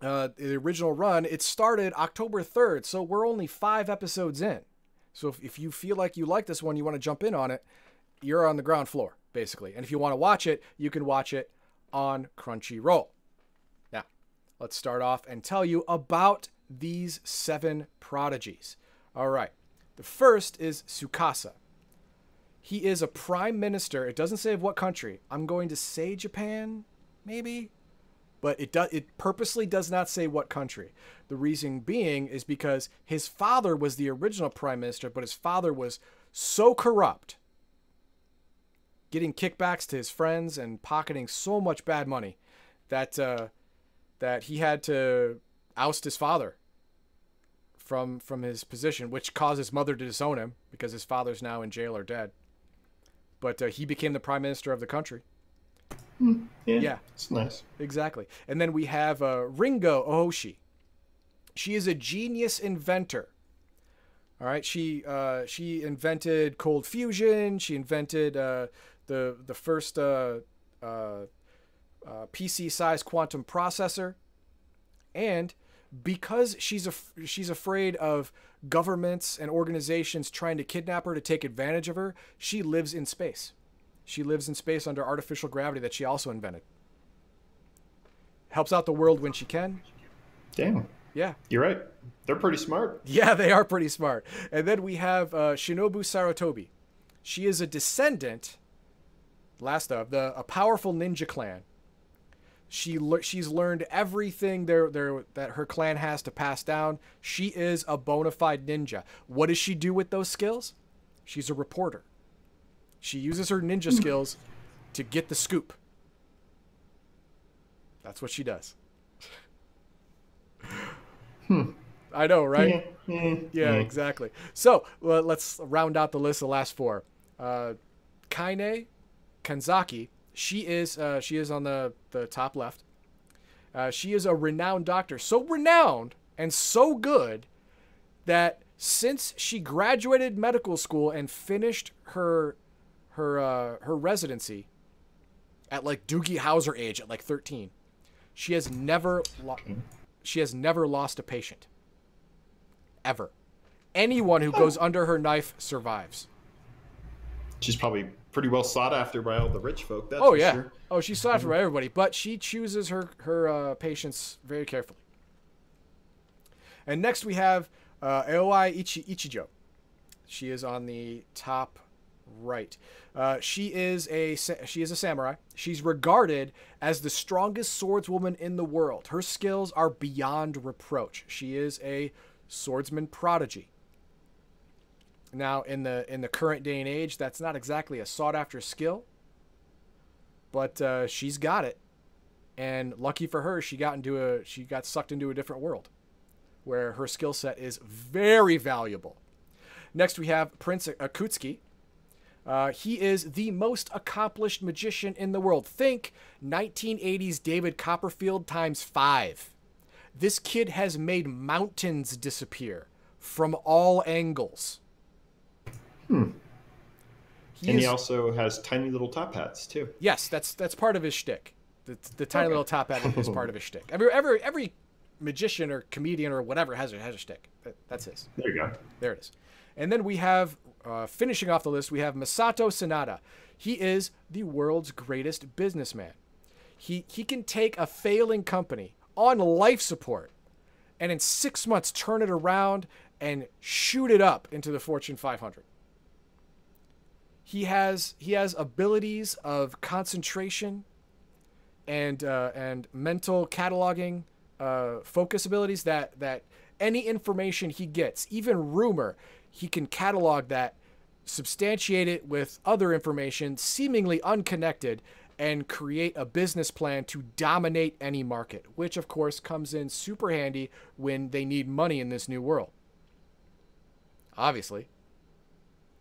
Speaker 1: Uh, the original run it started October 3rd, so we're only five episodes in. So if, if you feel like you like this one, you want to jump in on it, you're on the ground floor, basically. And if you want to watch it, you can watch it on Crunchyroll. Now, let's start off and tell you about these seven prodigies. All right. The first is Tsukasa. He is a prime minister. It doesn't say of what country. I'm going to say Japan, maybe, but it does. It purposely does not say what country. The reason being is because his father was the original prime minister, but his father was so corrupt getting kickbacks to his friends and pocketing so much bad money that uh, that he had to oust his father from from his position, which caused his mother to disown him because his father's now in jail or dead. But uh, he became the prime minister of the country.
Speaker 2: Yeah,
Speaker 1: Yeah.
Speaker 2: it's nice.
Speaker 1: Exactly. And then we have uh, Ringo Ohoshi. She is a genius inventor. All right, she uh, she invented cold fusion. She invented uh, the the first uh, uh, uh, PC-sized quantum processor, and because she's af- she's afraid of governments and organizations trying to kidnap her to take advantage of her, she lives in space. She lives in space under artificial gravity that she also invented. Helps out the world when she can.
Speaker 2: Damn,
Speaker 1: Yeah,
Speaker 2: you're right. They're pretty smart.
Speaker 1: yeah, they are pretty smart. And then we have uh, Shinobu Sarutobi. She is a descendant, last of the a powerful ninja clan. She lear- she's learned everything there there that her clan has to pass down. She is a bona fide ninja. What does she do with those skills? She's a reporter. She uses her ninja skills to get the scoop. That's what she does. Hmm. I know, right?
Speaker 2: Yeah.
Speaker 1: Yeah,
Speaker 2: mm.
Speaker 1: exactly. So well, let's round out the list. The last four. Uh, Keine Kanzaki. She is uh, she is on the the top left. Uh, she is a renowned doctor, so renowned and so good that since she graduated medical school and finished her her uh, her residency at like Doogie Howser age at like 13, she has never lo- she has never lost a patient. Ever. Anyone who goes under her knife survives.
Speaker 2: She's probably pretty well sought after by all the rich folk. That's
Speaker 1: Oh yeah.
Speaker 2: sure.
Speaker 1: Oh, she's sought after by everybody, but she chooses her her uh, patients very carefully. And next we have uh, Aoi Ichi- Ichijo. She is on the top right. Uh, she is a she is a samurai. She's regarded as the strongest swordswoman in the world. Her skills are beyond reproach. She is a swordsman prodigy. Now, in the in the current day and age, that's not exactly a sought after skill but uh, she's got it. And lucky for her she got into a she got sucked into a different world where her skill set is very valuable. Next we have prince Akatsuki. Uh, he is the most accomplished magician in the world. Think 1980s david copperfield times five. This kid has made mountains disappear from all angles
Speaker 2: Hmm.
Speaker 1: He
Speaker 2: and
Speaker 1: is-
Speaker 2: he also has tiny little top hats too.
Speaker 1: Yes, that's that's part of his shtick. The, the tiny little top hat is part of his shtick. Every every every magician or comedian or whatever has a has a shtick. That, that's his.
Speaker 2: There you go.
Speaker 1: There it is. And then we have uh, finishing off the list. We have Masato Sanada. He is the world's greatest businessman. He he can take a failing company on life support, and in six months turn it around and shoot it up into the Fortune 500 he has he has abilities of concentration and uh, and mental cataloging uh, focus abilities that that any information he gets even rumor he can catalog that substantiate it with other information seemingly unconnected and create a business plan to dominate any market which of course comes in super handy when they need money in this new world. Obviously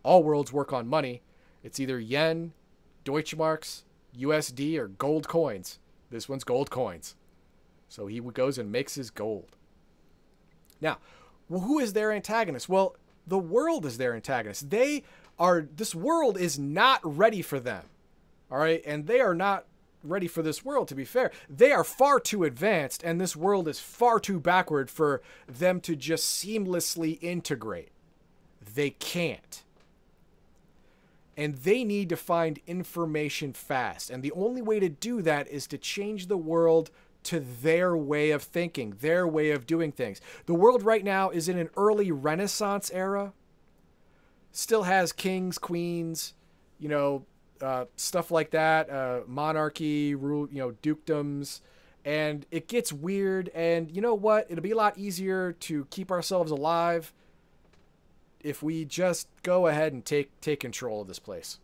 Speaker 1: all worlds work on money it's either yen, Deutschmarks, USD, or gold coins. This one's gold coins. So he goes and makes his gold. Now, well, who is their antagonist? Well, the world is their antagonist. They are, this world is not ready for them. All right. And they are not ready for this world, to be fair. They are far too advanced, and this world is far too backward for them to just seamlessly integrate. They can't and they need to find information fast. And the only way to do that is to change the world to their way of thinking, their way of doing things. The world right now is in an early Renaissance era, still has kings, queens, you know, uh, stuff like that, uh, monarchy, rule, you know, dukedoms. And it gets weird. And you know what? It'll be a lot easier to keep ourselves alive if we just go ahead and take take control of this place.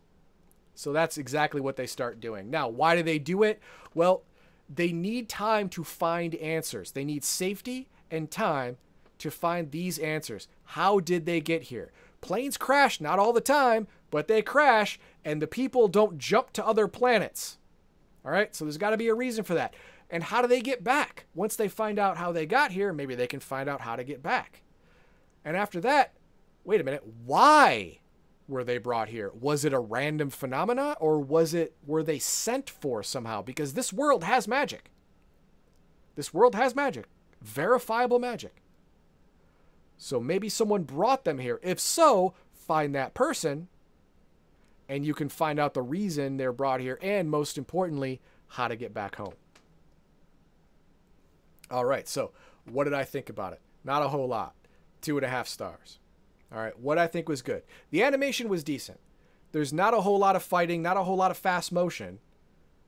Speaker 1: So that's exactly what they start doing. Now, why do they do it? Well, they need time to find answers. They need safety and time to find these answers. How did they get here? Planes crash not all the time, but they crash and the people don't jump to other planets. All right? So there's got to be a reason for that. And how do they get back? Once they find out how they got here, maybe they can find out how to get back. And after that, wait a minute, why were they brought here? Was it a random phenomena or was it were they sent for somehow? Because this world has magic. This world has magic, verifiable magic. So maybe someone brought them here. If so, find that person and you can find out the reason they're brought here and most importantly, how to get back home. All right, so what did I think about it? Not a whole lot. Two and a half stars. All right, what I think was good. The animation was decent. There's not a whole lot of fighting, not a whole lot of fast motion.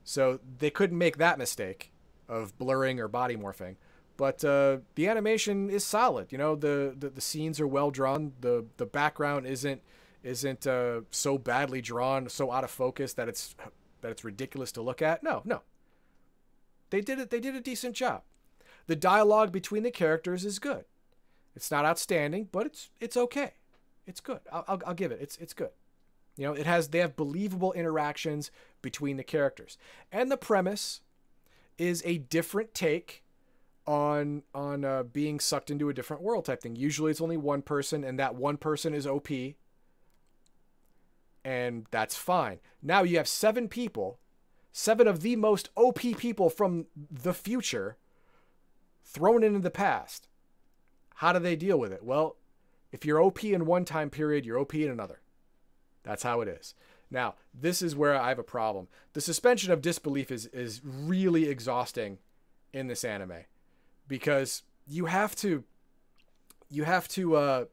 Speaker 1: So they couldn't make that mistake of blurring or body morphing. But uh, the animation is solid. You know, the, the, the scenes are well drawn. The the background isn't isn't uh, so badly drawn, so out of focus that it's that it's ridiculous to look at. No, no. They did it. They did a decent job. The dialogue between the characters is good. It's not outstanding, but it's it's okay. It's good. I'll, I'll, I'll give it. It's it's good. You know, it has they have believable interactions between the characters, and the premise is a different take on on uh, being sucked into a different world type thing. Usually, it's only one person, and that one person is OP, and that's fine. Now you have seven people, seven of the most OP people from the future, thrown into the past. How do they deal with it? Well, if you're OP in one time period, you're OP in another. That's how it is. Now, this is where I have a problem. The suspension of disbelief is is really exhausting in this anime because you have to you have to uh,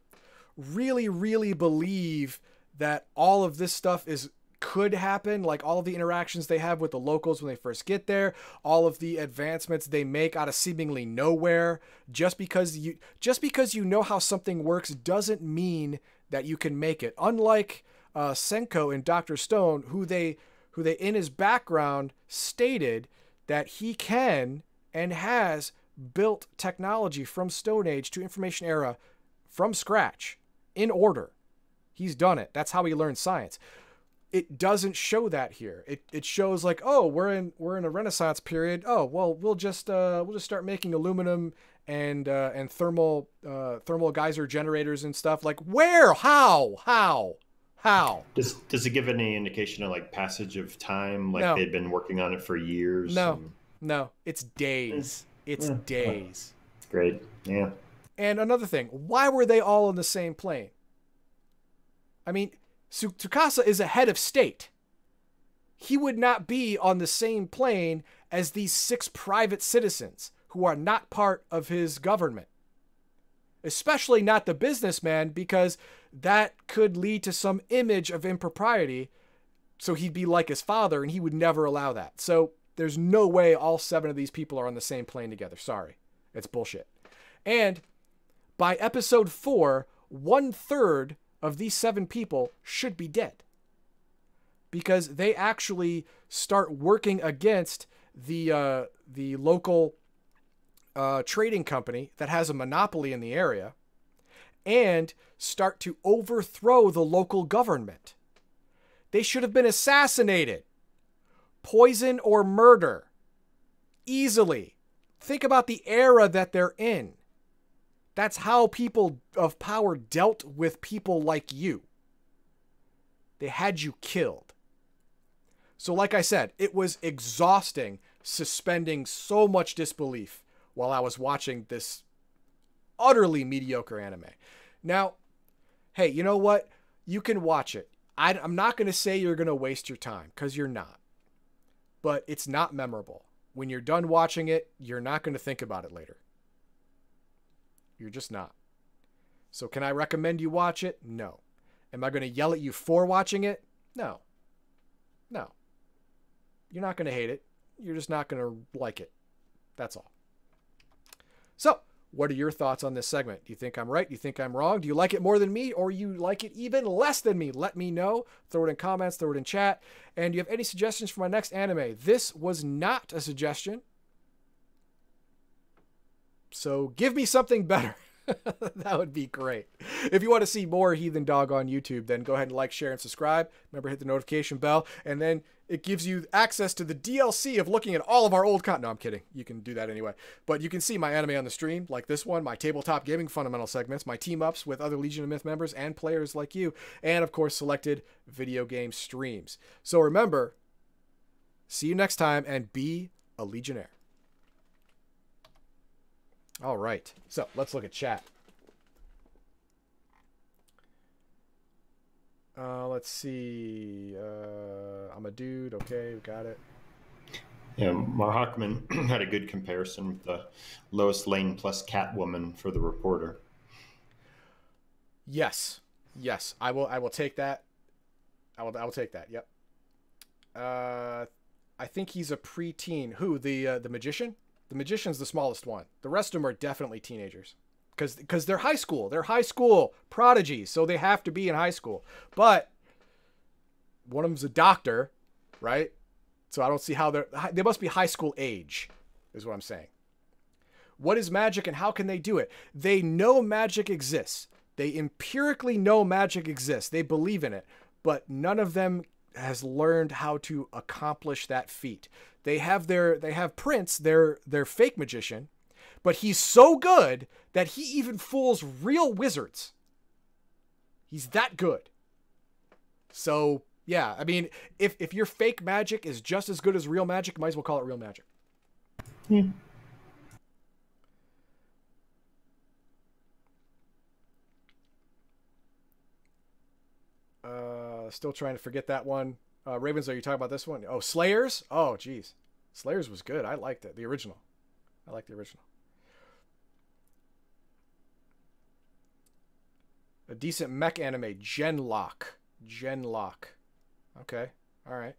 Speaker 1: really really believe that all of this stuff is could happen like all of the interactions they have with the locals when they first get there all of the advancements they make out of seemingly nowhere. Just because you just because you know how something works doesn't mean that you can make it. Unlike uh, Senku and dr stone who they who they in his background stated that he can and has built technology from stone age to information era from scratch in order. He's done it. That's how he learned science it doesn't show that here. It, it shows like, oh, we're in we're in a Renaissance period. Oh, well, we'll just uh, we'll just start making aluminum and uh, and thermal uh, thermal geyser generators and stuff. Like, where? How? How? How?
Speaker 2: Does does it give any indication of like passage of time? Like
Speaker 1: No.
Speaker 2: they've been working on it for years.
Speaker 1: No,
Speaker 2: and-
Speaker 1: no, it's days. It's
Speaker 2: Yeah.
Speaker 1: days.
Speaker 2: Great. Yeah.
Speaker 1: And another thing, why were they all on the same plane? I mean, Tsukasa is a head of state. He would not be on the same plane as these six private citizens who are not part of his government. Especially not the businessman, because that could lead to some image of impropriety. So he'd be like his father, and he would never allow that. So there's no way all seven of these people are on the same plane together. Sorry. It's bullshit. And by episode four, one third of these seven people should be dead because they actually start working against the uh, the local uh, trading company that has a monopoly in the area and start to overthrow the local government. They should have been assassinated, poison or murder, easily. Think about the era that they're in. That's how people of power dealt with people like you. They had you killed. So, like I said, it was exhausting suspending so much disbelief while I was watching this utterly mediocre anime. Now, hey, you know what? You can watch it. I, am not going to say you're going to waste your time because you're not. But it's not memorable. When you're done watching it, you're not going to think about it later. You're just not. So, can I recommend you watch it? No. Am I going to yell at you for watching it? No. No. You're not going to hate it. You're just not going to like it. That's all. So, what are your thoughts on this segment? Do you think I'm right? Do you think I'm wrong? Do you like it more than me or you like it even less than me? Let me know. Throw it in comments, throw it in chat. And do you have any suggestions for my next anime? This was not a suggestion. So give me something better. that would be great. If you want to see more Heathen Dog on YouTube, then go ahead and like, share, and subscribe. Remember, hit the notification bell, and then it gives you access to the DLC of looking at all of our old content. No, I'm kidding. You can do that anyway. But you can see my anime on the stream, like this one, my tabletop gaming fundamental segments, my team ups with other Legion of Myth members and players like you, and of course, selected video game streams. So remember, see you next time and be a Legionnaire. All right. So let's look at chat. Uh, let's see. Uh, I'm a dude. Okay, we got it.
Speaker 2: Yeah, Mar Hockman had a good comparison with the Lois Lane plus Catwoman for the reporter.
Speaker 1: Yes, yes. I will. I will take that. I will. I will take that. Yep. Uh, I think he's a preteen. Who the uh, the magician? The magician's the smallest one. The rest of them are definitely teenagers. Because because they're high school. They're high school prodigies, so they have to be in high school. But one of them's a doctor, right? So I don't see how they're. They must be high school age, is what I'm saying. What is magic and how can they do it? They know magic exists. They empirically know magic exists. They believe in it, but none of them has learned how to accomplish that feat. They have their they have Prince, their their fake magician, but he's so good that he even fools real wizards. He's that good. So, yeah, I mean, if if your fake magic is just as good as real magic, might as well call it real magic.
Speaker 2: Yeah.
Speaker 1: Uh, still trying to forget that one. Uh, Ravens, are you talking about this one? Oh, Slayers. Oh, geez, Slayers was good. I liked it. The original. I like the original. A decent mech anime, Genlock. Genlock. Okay. All right.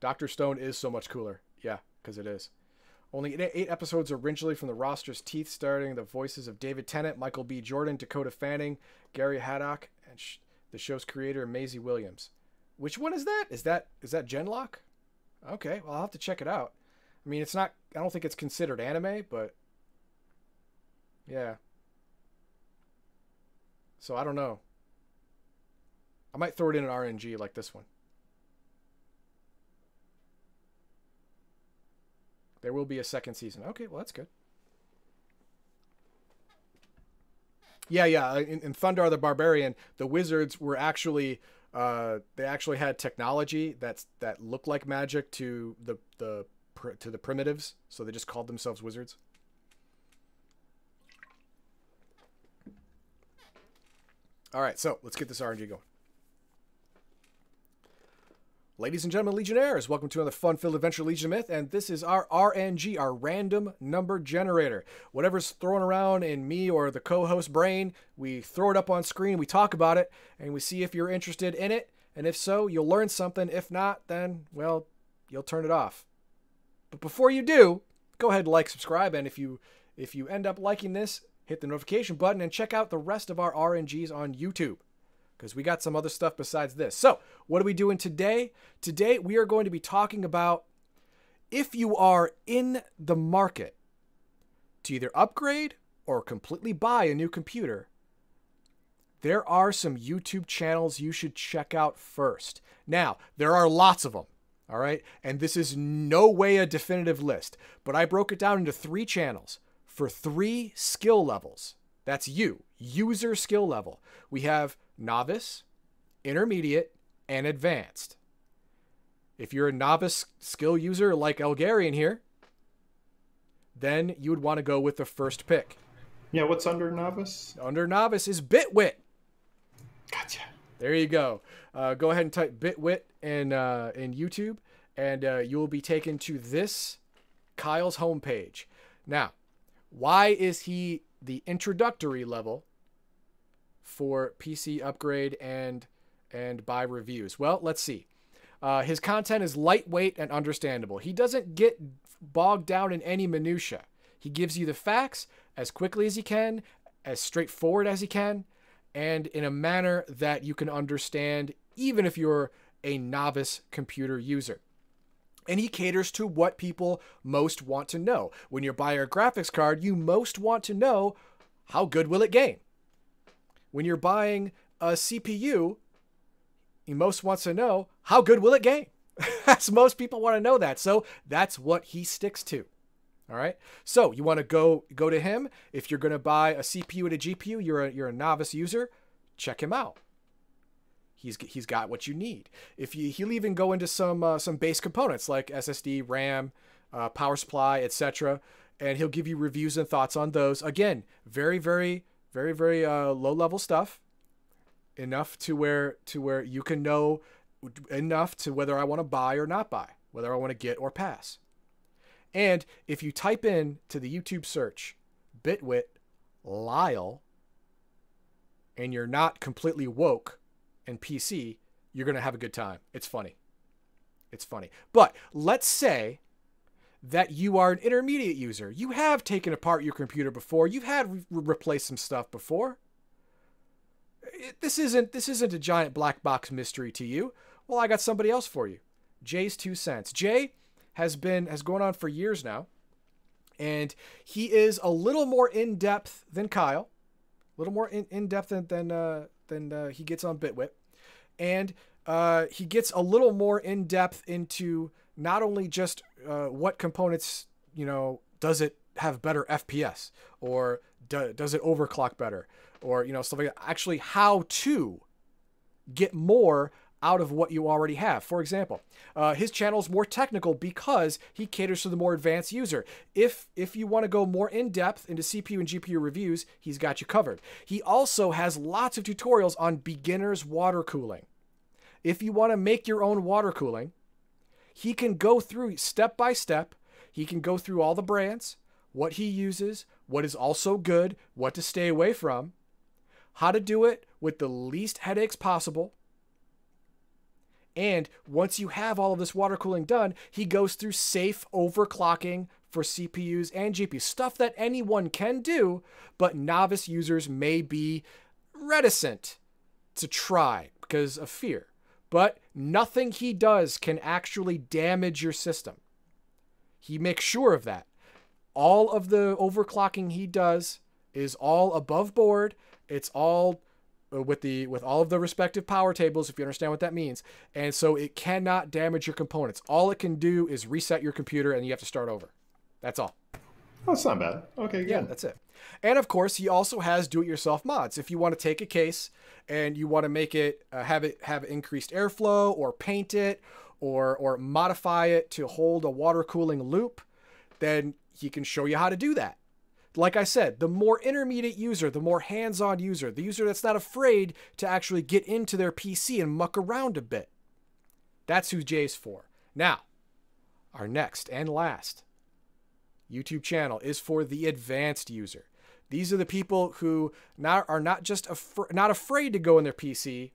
Speaker 1: Doctor Stone is so much cooler. Yeah, because it is. Only eight episodes originally from the Rooster Teeth, starting the voices of David Tennant, Michael B. Jordan, Dakota Fanning, Gray Haddock, and sh- the show's creator Maisie Williams. Which one is that? Is that is that Genlock? Okay, well I'll have to check it out. I mean, it's not. I don't think it's considered anime, but yeah. So I don't know. I might throw it in an RNG like this one. There will be a second season. Okay, well that's good. Yeah, yeah. In, in Thundarr the Barbarian, the wizards were actually uh, they actually had technology that's that looked like magic to the the to the primitives, so they just called themselves wizards. All right, so let's get this RNG going. Ladies and gentlemen, Legionnaires, welcome to another fun-filled adventure, Legion Myth, and this is our RNG, our random number generator. Whatever's thrown around in me or the co-host brain, we throw it up on screen, we talk about it, and we see if you're interested in it, and if so, you'll learn something. If not, then, well, you'll turn it off. But before you do, go ahead and like, subscribe, and if you if you end up liking this, hit the notification button and check out the rest of our RNGs on YouTube because we got some other stuff besides this. So, what are we doing today? Today, we are going to be talking about if you are in the market to either upgrade or completely buy a new computer, there are some YouTube channels you should check out first. Now, there are lots of them, all right? And this is no way a definitive list, but I broke it down into three channels for three skill levels. That's you, user skill level. We have novice, intermediate, and advanced. If you're a novice skill user like Elgarian here, then you would want to go with the first pick.
Speaker 2: Yeah, what's under novice?
Speaker 1: Under novice is Bitwit.
Speaker 2: Gotcha.
Speaker 1: There you go. Uh, go ahead and type Bitwit in uh, in YouTube, and uh, you will be taken to this Kyle's homepage. Now, why is he the introductory level for PC upgrade and and buy reviews? Well, let's see. Uh, his content is lightweight and understandable. He doesn't get bogged down in any minutia. He gives you the facts as quickly as he can, as straightforward as he can, and in a manner that you can understand, even if you're a novice computer user. And he caters to what people most want to know. When you're buying a graphics card, you most want to know how good will it game? When you're buying a CPU, he most wants to know how good will it game? that's most people want to know that. So that's what he sticks to. All right. So you want to go go to him if you're going to buy a CPU and a GPU. You're a you're a novice user. Check him out. He's he's got what you need. If you he'll even go into some uh, some base components like SSD, RAM, uh, power supply, etc. And he'll give you reviews and thoughts on those. Again, very very very very uh, low level stuff enough to where to where you can know enough to whether I want to buy or not buy, whether I want to get or pass. And if you type in to the YouTube search Bitwit Kyle and you're not completely woke and PC, you're going to have a good time. It's funny. It's funny. But let's say that you are an intermediate user. You have taken apart your computer before. You've had re- replaced some stuff before. It, this isn't this isn't a giant black box mystery to you. Well, I got somebody else for you. JayzTwoCents. Jay, has been has gone on for years now, and he is a little more in depth than Kyle, a little more in, in depth than than, uh, than uh, he gets on Bitwit, and uh, he gets a little more in depth into not only just uh, what components you know does it have better FPS or do, does it overclock better or you know stuff like that. Actually, how to get more out of what you already have. For example, uh, his channel is more technical because he caters to the more advanced user. If if you want to go more in depth into CPU and GPU reviews, he's got you covered. He also has lots of tutorials on beginners water cooling. If you want to make your own water cooling, he can go through step by step. He can go through all the brands, what he uses, what is also good, what to stay away from, how to do it with the least headaches possible and once you have all of this water cooling done, he goes through safe overclocking for CPUs and GPUs, stuff that anyone can do, but novice users may be reticent to try because of fear. But nothing he does can actually damage your system. He makes sure of that. All of the overclocking he does is all above board. It's all uh, with the with all of the respective power tables if you understand what that means. And so it cannot damage your components. All it can do is reset your computer and you have to start over. That's all.
Speaker 2: That's not bad. Okay
Speaker 1: yeah that's it and of course he also has do-it-yourself mods if you want to take a case and you want to make it uh, have it have increased airflow or paint it or or modify it to hold a water cooling loop then he can show you how to do that like I said, the more intermediate user, the more hands on user, the user that's not afraid to actually get into their PC and muck around a bit. That's who Jay's for. Now, our next and last YouTube channel is for the advanced user. These are the people who not, are not just af- not afraid to go in their PC.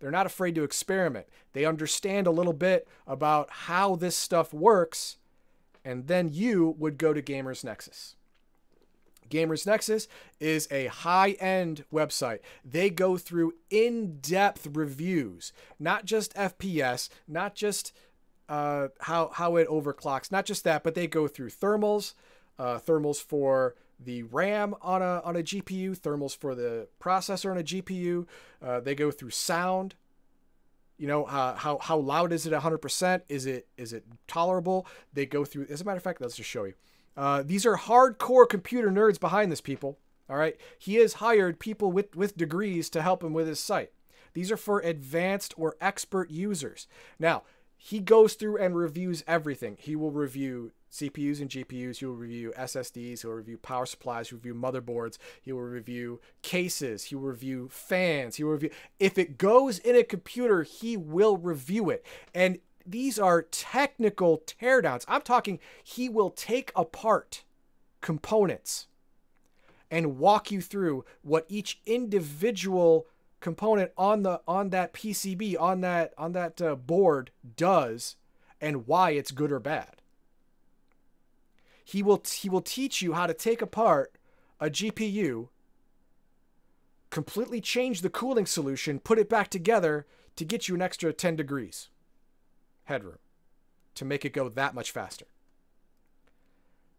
Speaker 1: They're not afraid to experiment. They understand a little bit about how this stuff works, and then you would go to Gamers Nexus. Gamers Nexus is a high end website. They go through in depth reviews, not just FPS, not just uh, how, how it overclocks, not just that, but they go through thermals, uh, thermals for the RAM on a, on a GPU, thermals for the processor on a GPU. Uh, they go through sound. You know uh, how how loud is it? 100%? Is it is it tolerable? They go through. As a matter of fact, let's just show you. Uh, these are hardcore computer nerds behind this, people. All right. He has hired people with, with degrees to help him with his site. These are for advanced or expert users. Now, he goes through and reviews everything. He will review CPUs and GPUs. He will review SSDs. He'll review power supplies. He'll review motherboards. He will review cases. He will review fans. He will review. If it goes in a computer, he will review it. And these are technical teardowns. I'm talking he will take apart components and walk you through what each individual component on the on that PCB on that on that uh, board does and why it's good or bad. He will he will teach you how to take apart a GPU completely change the cooling solution, put it back together to get you an extra 10 degrees headroom to make it go that much faster.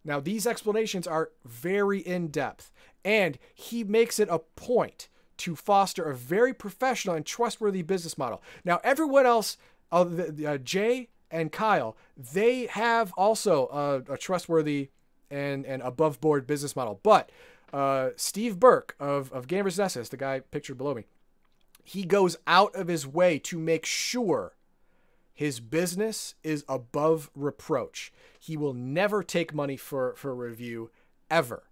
Speaker 1: Now, these explanations are very in depth, and he makes it a point to foster a very professional and trustworthy business model. Now, everyone else, uh, uh, Jay and Kyle, they have also a, a trustworthy and, and above board business model. But uh, Steve Burke of, of Gamers Nexus, the guy pictured below me, he goes out of his way to make sure his business is above reproach. He will never take money for, for review, ever.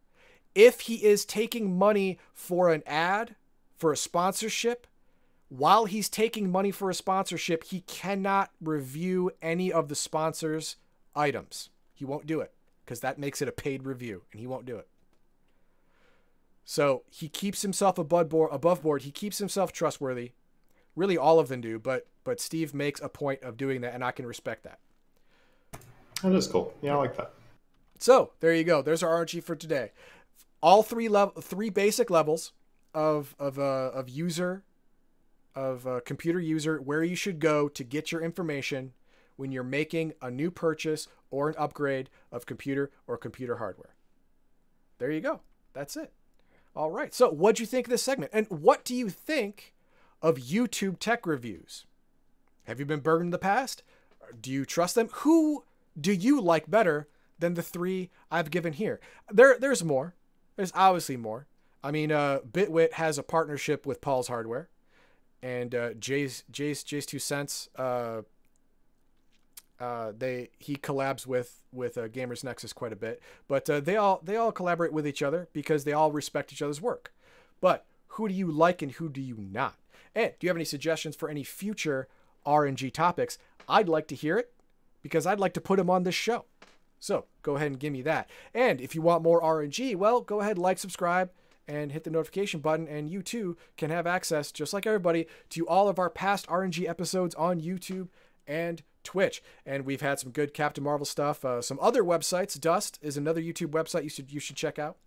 Speaker 1: If he is taking money for an ad, for a sponsorship, while he's taking money for a sponsorship, he cannot review any of the sponsor's items. He won't do it because that makes it a paid review, and he won't do it. So he keeps himself above board, above board. He keeps himself trustworthy. Really, all of them do, but but Steve makes a point of doing that, and I can respect that.
Speaker 2: That is cool. Yeah, I like that.
Speaker 1: So there you go. There's our RNG for today. All three level, three basic levels of of uh, of user, of uh, computer user, where you should go to get your information, when you're making a new purchase or an upgrade of computer or computer hardware. There you go. That's it. All right. So, what'd you think of this segment? And what do you think of YouTube tech reviews? Have you been burned in the past? Do you trust them? Who do you like better than the three I've given here? There, there's more. There's obviously more. I mean, uh, Bitwit has a partnership with Paul's Hardware, and uh, Jay's Jay's JayzTwoCents. Uh, uh, they he collabs with with uh, Gamers Nexus quite a bit, but uh, they all they all collaborate with each other because they all respect each other's work. But who do you like and who do you not? And do you have any suggestions for any future RNG topics? I'd like to hear it because I'd like to put them on this show. So go ahead and give me that. And if you want more RNG, well, go ahead, like, subscribe, and hit the notification button. And you too can have access, just like everybody, to all of our past RNG episodes on YouTube and Twitch. And we've had some good Captain Marvel stuff. Uh, some other websites. Dust is another YouTube website you should you should check out.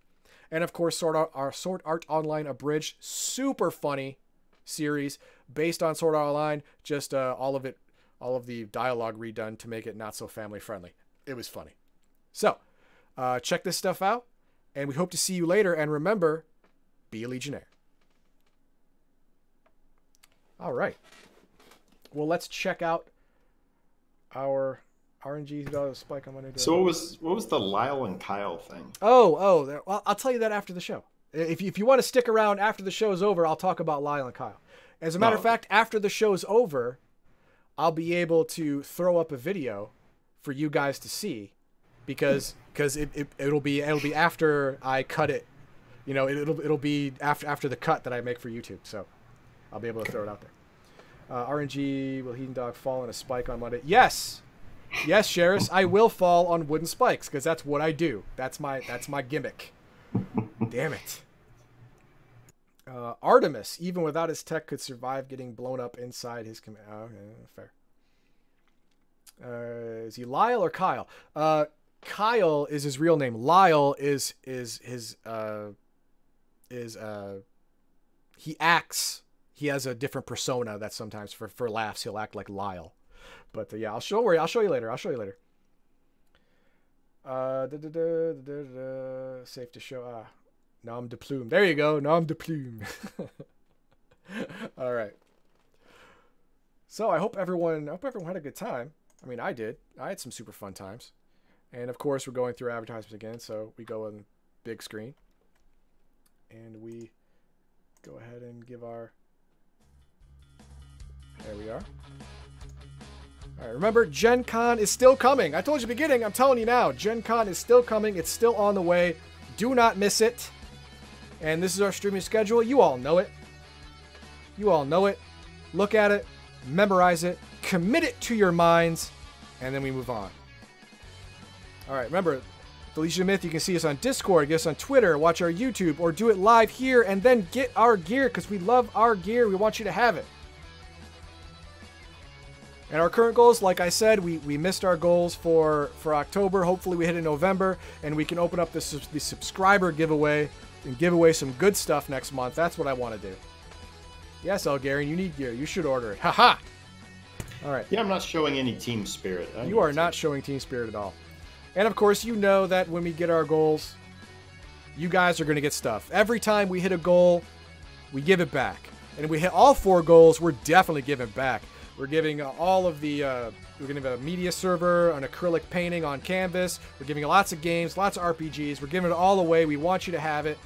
Speaker 1: And of course, Sword Art, our Sword Art Online Abridged, super funny series based on Sword Art Online. Just uh, all of it, all of the dialogue redone to make it not so family friendly. It was funny. So, uh, check this stuff out, and we hope to see you later. And remember, be a Legionnaire. All right. Well, let's check out our RNG spike on Monday.
Speaker 2: So what was what was the Lyle and Kyle thing?
Speaker 1: Oh, oh, well, I'll tell you that after the show. If you, if you want to stick around after the show's over, I'll talk about Lyle and Kyle. As a matter oh. of fact, after the show's over, I'll be able to throw up a video for you guys to see because because it, it it'll be it'll be after I cut it. You know, it, will it'll be after after the cut that I make for YouTube. So I'll be able to throw it out there. Uh, RNG will Heathen Dog fall on a spike on Monday? Yes, yes, Sheriff. I will fall on wooden spikes because that's what I do. That's my that's my gimmick. Damn it. Uh, Artemis, even without his tech, could survive getting blown up inside his command. Oh, okay, fair. Uh, is he Lyle or Kyle? Uh, Kyle is his real name. Lyle is is his uh, is uh, he acts. He has a different persona that sometimes for for laughs he'll act like Lyle. But uh, yeah, I'll show you. I'll show you later. I'll show you later. Uh, da, da, da, safe to show. Ah, nom de plume. There you go. Nom de plume. All right. So I hope everyone. I hope everyone had a good time. I mean, I did. I had some super fun times. And of course, we're going through advertisements again, so we go on big screen. And we go ahead and give our. There we are. All right, remember, Gen Con is still coming. I told you beginning, I'm telling you now. Gen Con is still coming. It's still on the way. Do not miss it. And this is our streaming schedule. You all know it. You all know it. Look at it, memorize it, commit it to your minds, and then we move on. All right, remember, the Legion of Myth, you can see us on Discord, get us on Twitter, watch our YouTube, or do it live here, and then get our gear because we love our gear. We want you to have it. And our current goals, like I said, we, we missed our goals for, for October. Hopefully, we hit in November, and we can open up this the subscriber giveaway and give away some good stuff next month. That's what I want to do. Yes, Elgarian, you need gear. You should order it. Haha. All right.
Speaker 2: Yeah, I'm not showing any team spirit.
Speaker 1: I you are not showing team spirit at all. And of course, you know that when we get our goals, you guys are going to get stuff. Every time we hit a goal, we give it back. And we hit all four goals, we're definitely giving back. We're giving uh, all of the, uh, we're giving a media server, an acrylic painting on canvas. We're giving lots of games, lots of RPGs. We're giving it all away. We want you to have it.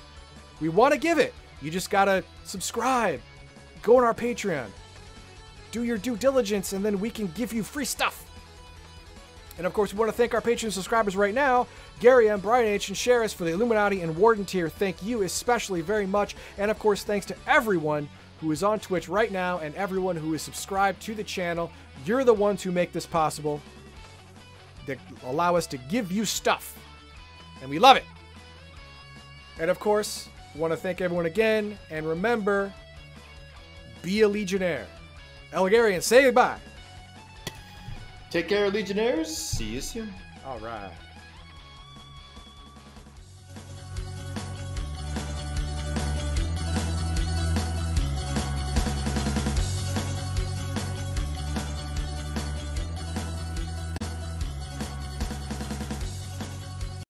Speaker 1: We want to give it. You just got to subscribe. Go on our Patreon. Do your due diligence, and then we can give you free stuff. And of course, we want to thank our Patreon subscribers right now Gary M., Brian H., and Sheriff for the Illuminati and Warden tier. Thank you especially very much. And of course, thanks to everyone who is on Twitch right now and everyone who is subscribed to the channel. You're the ones who make this possible, that allow us to give you stuff. And we love it. And of course, want to thank everyone again. And remember, be a Legionnaire. Elgarian, say goodbye.
Speaker 2: Take care, Legionnaires. See you soon.
Speaker 1: All right.